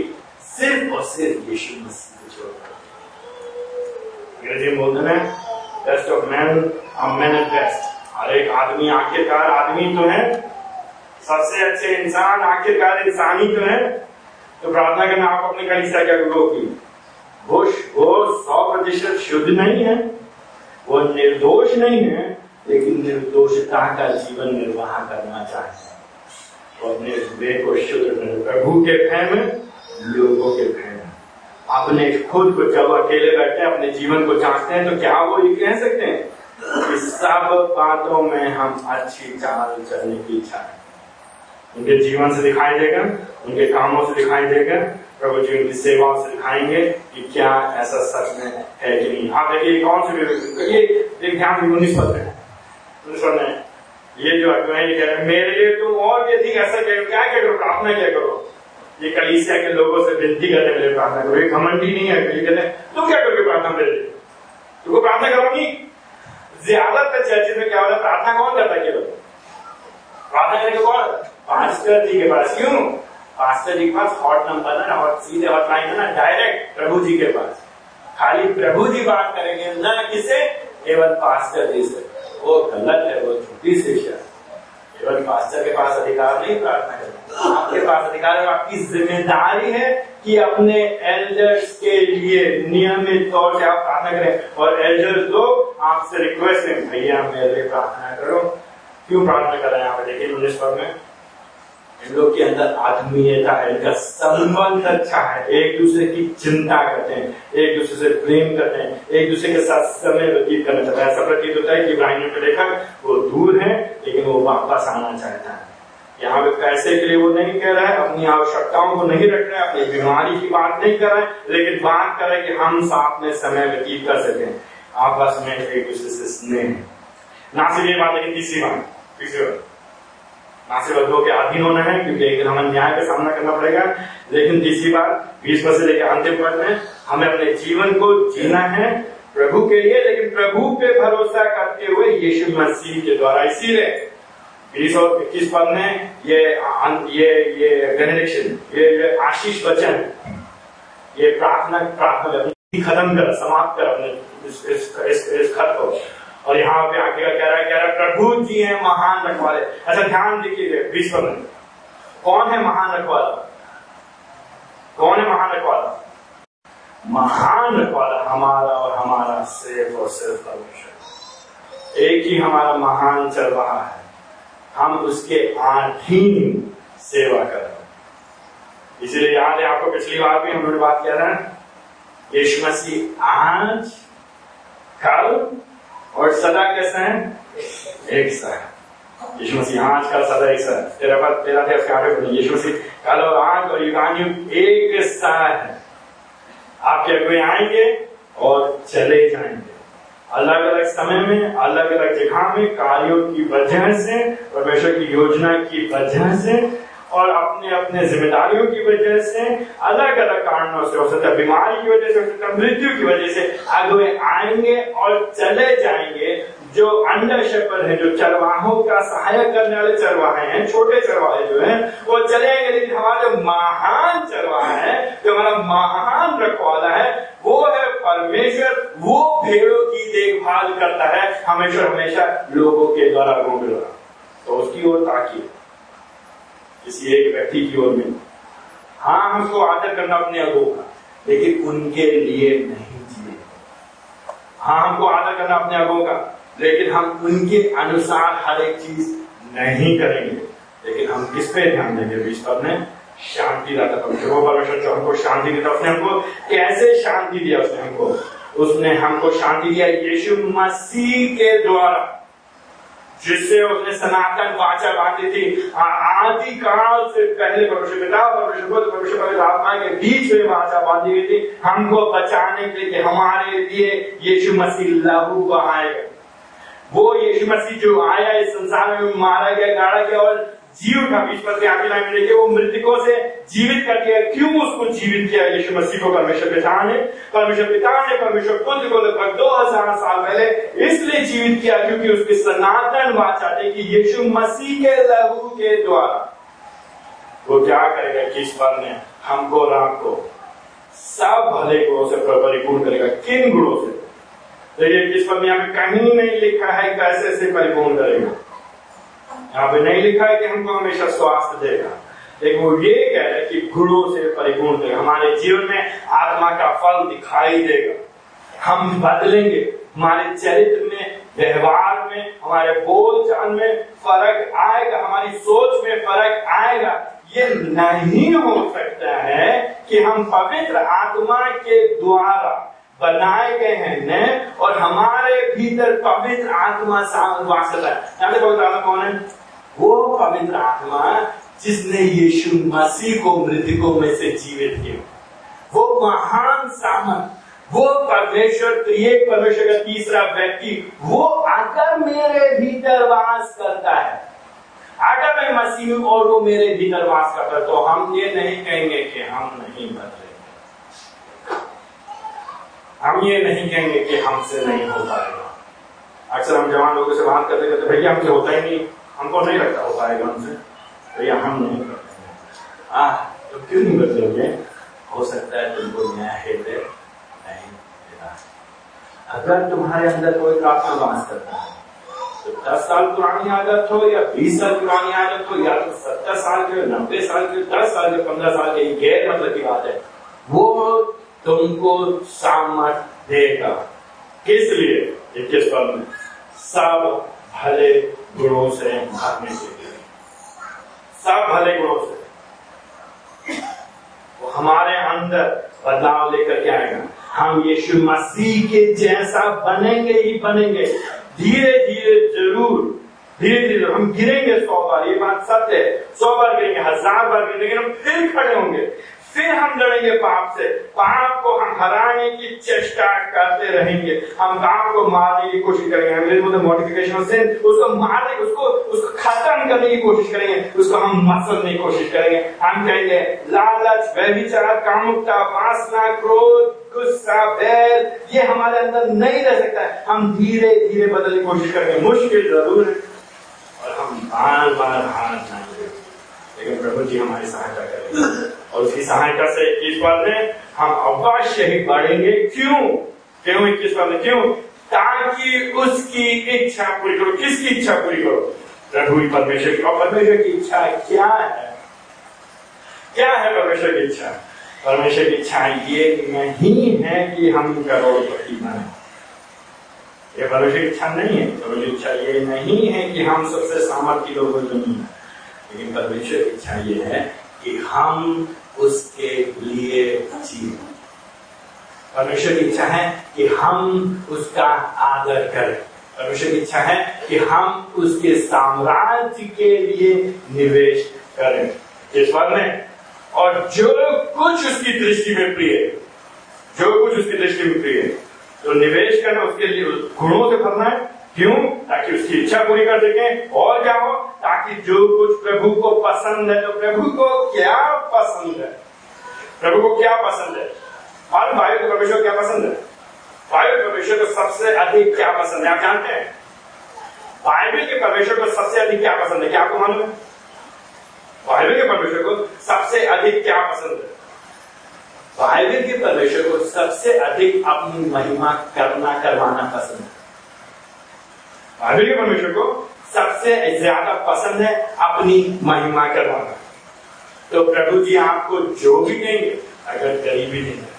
सिर्फ़ और सिर्फ़ यीशु मसीह को अंग्रेज़ी बोलते हैं best of man man at best हर एक आदमी आखिरकार आदमी तो है। सबसे अच्छे इंसान आखिरकार इंसान ही तो है। तो प्रार्थना करना, आप अपने कलीसिया क्या करो की वो वो सौ प्रतिशत शुद्ध नहीं है। वो निर्दोष नहीं है, लेकिन निर्दोषता का जीवन निर्वाह करना चाहते हैं अपने विवेक को शुद्ध प्रभु के भय में, लोगों के भय में। अपने खुद को जब अकेले बैठे अपने जीवन को जांचते हैं तो क्या वो ये कह सकते हैं कि सब बातों में हम अच्छी चाल चलने की इच्छा है? उनके जीवन से दिखाई देगा, उनके कामों से दिखाई देगा, प्रभु जी उनकी सेवाओं से दिखाएँगे कि क्या ऐसा सच में है कि नहीं। आप देखिए कौन से ये ध्यान उन्नीस पद में उन्नीस पद में ये जो अगुवाई कह रहे मेरे लिए तुम और भी अधिक ऐसा करो क्या क्या करो प्रार्थना क्या करो? ये कलीसिया के लोगों से विनती करने के लिए प्रार्थना करो। ये घमंडी नहीं है, ये कहते तुम क्या करोगे प्रार्थना मेरे लिए? तुमको प्रार्थना करोगी? ज़्यादातर चर्चित में क्या हो रहा है, प्रार्थना कौन करता है केवल? प्रार्थना करने कौन? पास्टर जी के पास। क्यों? पास्टर जी के पास हॉट नंबर है ना हॉट सीधे हॉटलाइन है ना डायरेक्ट प्रभु जी के पास। खाली प्रभु जी बात करेंगे, ना किसे, केवल पास्टर जी से। वो गलत है, वो झूठी शिक्षा केवल पास्टर के पास अधिकार नहीं, प्रार्थना करना आपके पास अधिकार है, आपकी ज़िम्मेदारी है कि अपने एल्डर्स के लिए नियमित तौर से आप प्रार्थना करें। और एल्डर्स लोग आपसे रिक्वेस्ट है भैया, मेरे लिए प्रार्थना करो। क्यों प्रार्थना कर रहे हैं आप? देखिए, उन्नीस में इन लोग के अंदर आत्मीयता है, इनका संबंध अच्छा है। एक दूसरे की चिंता करते हैं, एक दूसरे से प्रेम करते हैं, एक दूसरे के साथ समय व्यतीत करना चाहता है। ऐसा प्रतीत होता है कि इब्राहिम ने देखा, वो दूर है, लेकिन वो वापस आना चाहता है। यहाँ पे पैसे के लिए वो नहीं कह रहा है, अपनी आवश्यकताओं को नहीं रख रहा है, अपनी बीमारी की बात नहीं कर रहे हैं, लेकिन बात कर रहे हैं कि हम साथ में समय व्यतीत कर सके। आपस में एक दूसरे से स्नेह। ना सिर्फ़ ये बात लेकिन तीसरी बात तीसरी बात। नासिबद्धों के अधीन होना है क्योंकि एक दिन हमें न्याय का सामना करना पड़ेगा। लेकिन तीसरी बात बीस पद से लेकर अंतिम पद में हमें अपने जीवन को जीना है प्रभु के लिए लेकिन प्रभु पे भरोसा करते हुए यीशु मसीह के द्वारा। इसीलिए बीस और इक्कीस पद में ये ये ये बेनेडिक्शन ये, ये आशीष वचन ये प्रार्थना प्रार्थना खत्म कर समाप्त कर अपने इस, इस, इस, इस खत को। और यहाँ पे आगे कह रहा है, कह रहा है, प्रभु जी है महान रखवाले। अच्छा ध्यान देखिए विश्व में। कौन है महान रखवाला? कौन है महान रखवाला? महान रखवाला हमारा और हमारा सिर्फ़ और सिर्फ़ परमेश्वर। एक ही हमारा महान चल रहा है। हम उसके अधीन सेवा कर रहे हैं। इसलिए याद है, आपको पिछली बार भी हम लोग बात कह रहे हैं यीशु मसीह आज, कल और सदा कैसा है? एक सा है। यीशु मसीह, आज कल सदा एक सा तेरा बात, तेरा थे उसके आगे यीशु मसीह, कल और आज और युगान युग एक सा है। आपके अगुए आएँगे और चले जाएँगे। अलग अलग समय में अलग अलग जगह में, कार्यों की वजह से, परमेश्वर की योजना की वजह से और अपने अपने जिम्मेदारियों की वजह से अलग अलग कारणों से, हो सकता है बीमारी की वजह से, हो सकता है मृत्यु की वजह से अगुए आएँगे और चले जाएँगे। जो अंडर शेपर है, जो चरवाहों का सहायक करने वाले चरवाहे हैं, छोटे चरवाहे जो हैं, वो चलेंगे लेकिन हमारा जो महान चरवाहा है, जो हमारा महान रखवाला है, वो है परमेश्वर। वो भेड़ों की देखभाल करता है। हमेशा हमेशा लोगों के द्वारा घूम रहा तो उसकी ओर ताकिए। किसी एक व्यक्ति की ओर में हाँ हमको आदर करना अपने अगो का, लेकिन उनके लिए नहीं जिए। हाँ हमको आदर करना अपने अगो का, लेकिन हम उनके अनुसार हर एक चीज़ नहीं करेंगे। लेकिन हम किस पे ध्यान देंगे? बीस पद में शांति दाता वो परमेश्वर जो हमको शांति देता उसने हमको कैसे शांति दिया उसने हमको? उसने हमको शांति दिया यीशु मसीह के द्वारा। जिससे उसने सनातन वाचा बांधी थी। आदि काल से पहले भविष्य पिता भविष्य बुद्ध भविष्य आत्मा के बीच में वाचा बांधी गई थी। हमको बचाने के लिए, हमारे लिए यीशु मसीह लहू को आएगा वो यीशु मसीह जो आया इस संसार में, मारा गया, गाड़ा गया और जीव था बीच में आगे लाइन देखिए, वो मृतकों से जीवित कर दिया क्यों उसको जीवित किया यीशु मसीह को परमेश्वर पिता ने, परमेश्वर पिता ने, परमेश्वर पुत्र को लगभग दो हज़ार साल पहले इसलिए जीवित किया क्योंकि उसकी सनातन वाचा थी कि यीशु मसीह के लहू के द्वारा। वो क्या करेगा? किस पर ने? हमको राम को सब भले गुणों से परिपूर्ण करेगा। किन गुणों से? देखिए, किस पर कहीं नहीं लिखा है कैसे से परिपूर्ण करेगा। यहाँ पे नहीं लिखा है कि हमको हमेशा स्वास्थ्य देगा। लेकिन वो ये कह रहे कि गुणों से परिपूर्ण देगा हमारे जीवन में आत्मा का फल दिखाई देगा। हम बदलेंगे। हमारे चरित्र में, व्यवहार में, हमारे बोल चाल में फ़र्क आएगा। हमारी सोच में फ़र्क आएगा। ये नहीं हो सकता है कि हम पवित्र आत्मा के द्वारा बनाए गए हैं न, और हमारे भीतर पवित्र आत्मा वास करता है। कौन है? वो पवित्र आत्मा जिसने यीशु मसीह को मृतकों में से जीवित किया। वो महान सामर्थ वो परमेश्वर तो ये परमेश्वर का तीसरा व्यक्ति, वो अगर मेरे भीतर वास करता है, अगर मैं मसीह हूँ और वो मेरे भीतर वास करता है तो हम ये नहीं कहेंगे कि हम नहीं बदले हम ये नहीं कहेंगे कि हमसे नहीं हो पाएगा। अक्सर हम जवान लोगों से बात करते करते, भैया, हमसे होता ही नहीं। हमको नहीं लगता हो पाएगा हमसे भैया हम नहीं करते आ तो क्यों नहीं बदलोगे हो सकता है तुमको नया हृदय नहीं मिला। अगर तुम्हारे अंदर कोई प्रार्थना वास करता है तो दस साल पुरानी आदत हो या बीस साल पुरानी आदत हो या तो सत्तर साल के, नब्बे साल के, दस साल के, पंद्रह साल के गैर मतलब की बात है। वो तुमको सामर्थ देगा। किस लिए? सब भले गुणों से भागने के लिए। सब भले गुणों से। वो हमारे अंदर बदलाव लेकर के आएगा। हम यीशु मसीह के जैसा बनेंगे ही बनेंगे। धीरे धीरे ज़रूर धीरे धीरे हम गिरेंगे सौ बार। ये बात सत्य है। सौ बार गिरेंगे, हज़ार बार गिरेंगे, लेकिन हम फिर खड़े होंगे। फिर हम लड़ेंगे पाप से। पाप को हम हराने की चेष्टा करते रहेंगे। हम पाप को मारने की कोशिश करेंगे। मॉडिफिकेशन से उसको मारने, उसको उसको खत्म करने की कोशिश करेंगे। उसको हम मसलने की कोशिश करेंगे। हम कहेंगे, लालच, व्यभिचार, कामुकता, वासना, क्रोध, गुस्सा, बैर, ये हमारे अंदर नहीं रह सकता है। हम धीरे धीरे बदलने की कोशिश करेंगे। मुश्किल ज़रूर है। और हम बार बार हार जाएँगे। लेकिन प्रभु जी हमारी सहायता करेंगे। और उसकी सहायता से इक्कीस पद में हम अवश्य ही बढ़ेंगे। क्यों? क्यों इक्कीस पद में? क्यों? ताकि उसकी इच्छा पूरी करो। किसकी इच्छा पूरी करो? प्रभु परमेश्वर की। और परमेश्वर की इच्छा क्या है? क्या है परमेश्वर की इच्छा? परमेश्वर की इच्छा ये नहीं है कि हम करोड़पति बने। ये परमेश्वर की इच्छा नहीं है। परमेश्वर की इच्छा ये नहीं है कि हम सबसे सामर्थ्य लोग ज़मीन लेकिन परमेश्वर की इच्छा ये है कि हम उसके लिए जिए परमेश्वर की इच्छा है कि हम उसका आदर करें। परमेश्वर की इच्छा है कि हम उसके साम्राज्य के लिए निवेश करें। इस बात में और जो कुछ उसकी दृष्टि में प्रिय जो कुछ उसकी दृष्टि में प्रिय है तो निवेश करना उसके लिए गुणों से भरना है क्यों? ताकि उसकी इच्छा पूरी कर सके। और क्या हो? ताकि जो कुछ प्रभु को पसंद है तो प्रभु को क्या पसंद है? प्रभु को क्या पसंद है? मालूम, वायु को परमेश्वर क्या पसंद है? वायु परमेश्वर को सबसे अधिक क्या पसंद है? आप जानते हैं? बाइबल के परमेश्वर को सबसे अधिक क्या पसंद है? क्या आपको मालूम है? बाइबल के परमेश्वर को सबसे अधिक क्या पसंद है? बाइबल के परमेश्वर को सबसे अधिक अपनी महिमा करना, करवाना पसंद है। बाइबल के को सबसे ज़्यादा पसंद है अपनी महिमा करवाना तो प्रभु जी आपको जो भी देंगे, अगर गरीबी देंगे,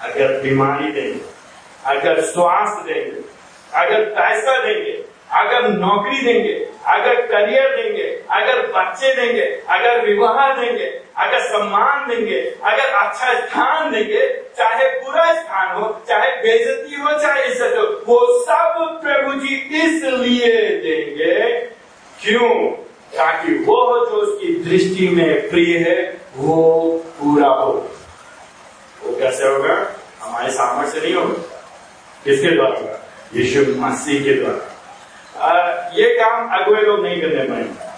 अगर बीमारी देंगे, अगर स्वास्थ्य देंगे, अगर पैसा देंगे, अगर नौकरी देंगे, अगर करियर देंगे, अगर बच्चे देंगे, अगर विवाह देंगे अगर सम्मान देंगे, अगर अच्छा स्थान देंगे, चाहे बुरा स्थान हो, चाहे बेजती हो, चाहे इज़्ज़त हो, वो सब प्रभु जी इसलिए देंगे। क्यों? ताकि वो जो उसकी दृष्टि में प्रिय है, वो पूरा हो। वो कैसे होगा? हमारे सामर्थ्य नहीं होगा। किसके द्वारा होगा? यीशु मसीह के द्वारा। ये काम अगुए लोग नहीं करने पाएँगे।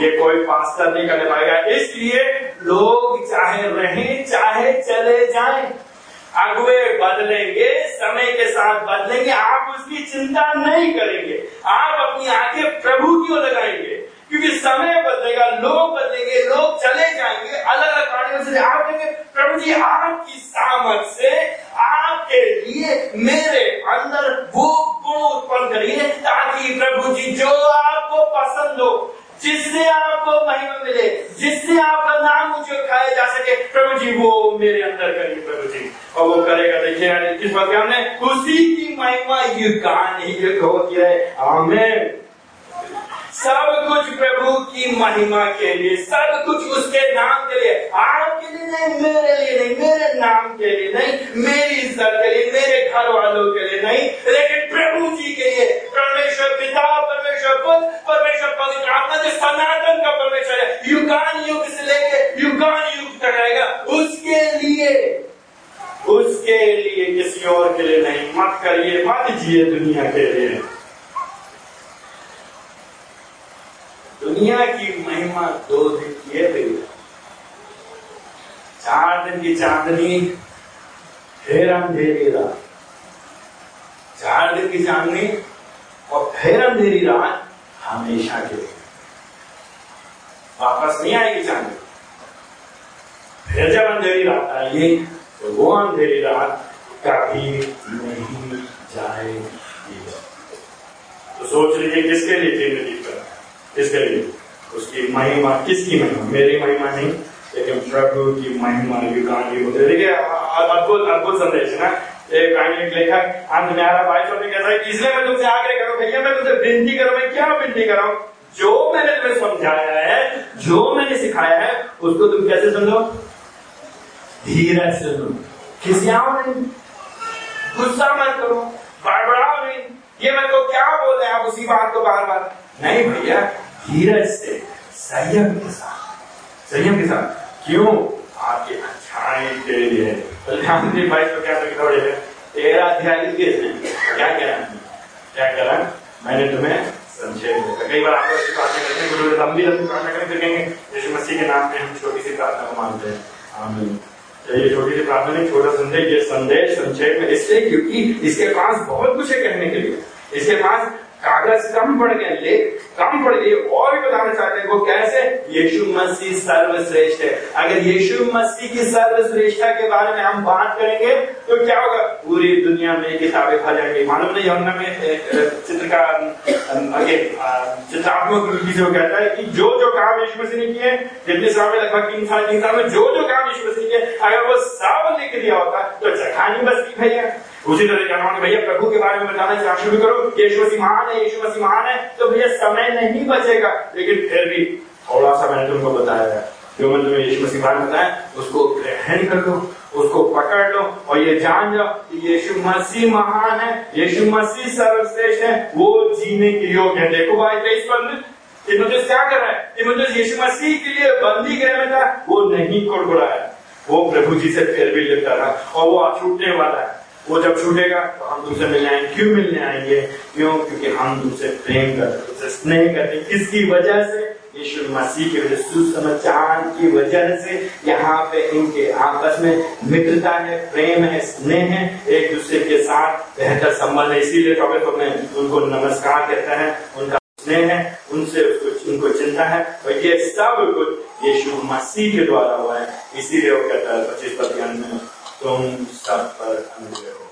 ये कोई पास्टर नहीं करने पाएगा। इसलिए लोग चाहे रहें, चाहे चले जाएँ अगुए बदलेंगे, समय के साथ बदलेंगे। आप उसकी चिंता नहीं करेंगे। आप अपनी आँखें प्रभु की ओर लगाएँगे। क्योंकि समय बदलेगा, लोग बदलेंगे, लोग चले जाएँगे अलग अलग प्राणियों से आप देंगे प्रभु जी, आपकी सामर्थ से आपके लिए मेरे अंदर वो गुण उत्पन्न करिए ताकि प्रभु जी, जो आपको पसंद हो जिससे आपको महिमा मिले, जिससे आपका नाम मुझे उठाया जा सके, प्रभु जी, वो मेरे अंदर करिए प्रभु जी। और वो करेगा, देखिए किस बात हमने उसी की महिमा युग कहानी युग होती है। हमें सब कुछ प्रभु की महिमा के लिए, सब कुछ उसके नाम के लिए। आपके लिए नहीं, मेरे लिए नहीं, मेरे नाम के लिए नहीं, मेरी इज़्ज़त के लिए, मेरे घर वालों के लिए नहीं, लेकिन प्रभु जी के लिए परमेश्वर पिता परमेश्वर पुत्र परमेश्वर पवित्र आत्मा जो सनातन का परमेश्वर है युगान युग से लेके युगान युग तक रहेगा उसके लिए उसके लिए किसी और के लिए नहीं मत करिए मत जिए दुनिया के लिए दुनिया की महिमा दो दिन की है चार दिन की चांदनी फिर अंधेरी रात दिन की चांदनी और फिर अंधेरी रात हमेशा के लिए। वापस नहीं आएगी चांदनी फिर जब अंधेरी रात आएगी तो वो अंधेरी रात कभी नहीं जाएगी। तो सोच लीजिए किसके लिए ज़िंदगी कर किसके लिए? उसकी महिमा, किसकी महिमा? मेरी महिमा नहीं, लेकिन प्रभु की महिमा युगान युग देखिए अद्भुत संदेश, है ना? एक कहानी लेखक, अंत में आ रहा भाई साहब ने कहता है? इसलिए मैं तुमसे आग्रह करूँ भैया, मैं तुमसे विनती करूँ मैं क्या विनती करूँ जो मैंने तुम्हें समझाया है, जो मैंने सिखाया है, उसको तुम कैसे सुनो धीरज से सुनो। खिसियाओ नहीं। गुस्सा मत करो। बड़बड़ाओ नहीं। ये मैं तो क्या बोल रहे हैं आप उसी बात को बार बार नहीं भैया, धीरज से, संयम के साथ। संयम के साथ। क्यों? आपकी अच्छाई के लिए ध्यान दे भाई तो क्या लिखा है तेरा अध्याय क्या कह रहा क्या कह रहा मैंने तुम्हें संक्षेप कई बार आप लोग प्रार्थना करते हैं? गुरु लंबी लंबी प्रार्थना करें फिर कहेंगे यीशु मसीह के नाम हम छोटी सी प्रार्थना को मानते हैं आमीन ये छोटी सी प्रार्थना नहीं छोटा संदेश ये संदेश संक्षेप में इसलिए क्योंकि इसके पास बहुत कुछ है कहने के लिए इसके पास कागज़ कम पड़ गए ले कम पड़ गए और भी बताना चाहते हैं वो कैसे? यीशु मसीह सर्वश्रेष्ठ है। अगर यीशु मसीह की सर्वश्रेष्ठता के बारे में हम बात करेंगे तो क्या होगा? पूरी दुनिया में किताबें खा जाएँगी। मालूम नहीं यमुना में चित्र का आगे चित्रात्मक रूप से कहता है कि जो जो काम यीशु मसीह ने किए, जितने साल में लगभग तीन साल तीन साल में जो जो काम यीशु मसीह ने किए, अगर वो सब लिख दिया होता तो जगह नहीं बचती भैया। उसी तरह कहना भैया प्रभु के बारे में बताना शुरू करो, यीशु महान है, यीशु महान है तो भैया समय नहीं बचेगा, लेकिन फिर भी थोड़ा सा मैंने तुमको बताया है। जो मैंने तुम्हें यीशु मसीह बारे में बताया, उसको ग्रहण कर लो, उसको पकड़ लो, और ये जान जाओ कि यीशु मसीह महान है, यीशु मसीह सर्वश्रेष्ठ है, वो जीने के योग्य है। देखो भाई तेईस पद तिमुथियस क्या कर रहा है? तिमुथियस यीशु मसीह के लिए बंदी गृह में था वो नहीं कुड़कुड़ाया। वो प्रभु जी से फिर भी लेता रहा, और वो छूटने वाला है। वो जब छूटेगा तो हम दूसरे मिलने आएँगे। क्यों मिलने आएँगे? क्यों? क्योंकि हम दूसरे प्रेम करते स्नेह करते किसकी वजह से? यीशु मसीह के वजह सुसमाचार की वजह से। यहाँ पे इनके आपस में मित्रता है, प्रेम है, स्नेह है, एक दूसरे के साथ बेहतर संबंध है। इसीलिए टॉपिक में उनको नमस्कार कहते हैं। उनका स्नेह है, उनसे उनको चिंता है, और ये सब कुछ यीशु मसीह के द्वारा हुआ है। इसीलिए वो कहता है, पच्चीस प्रतियान में तुम सब पर अनुग्रह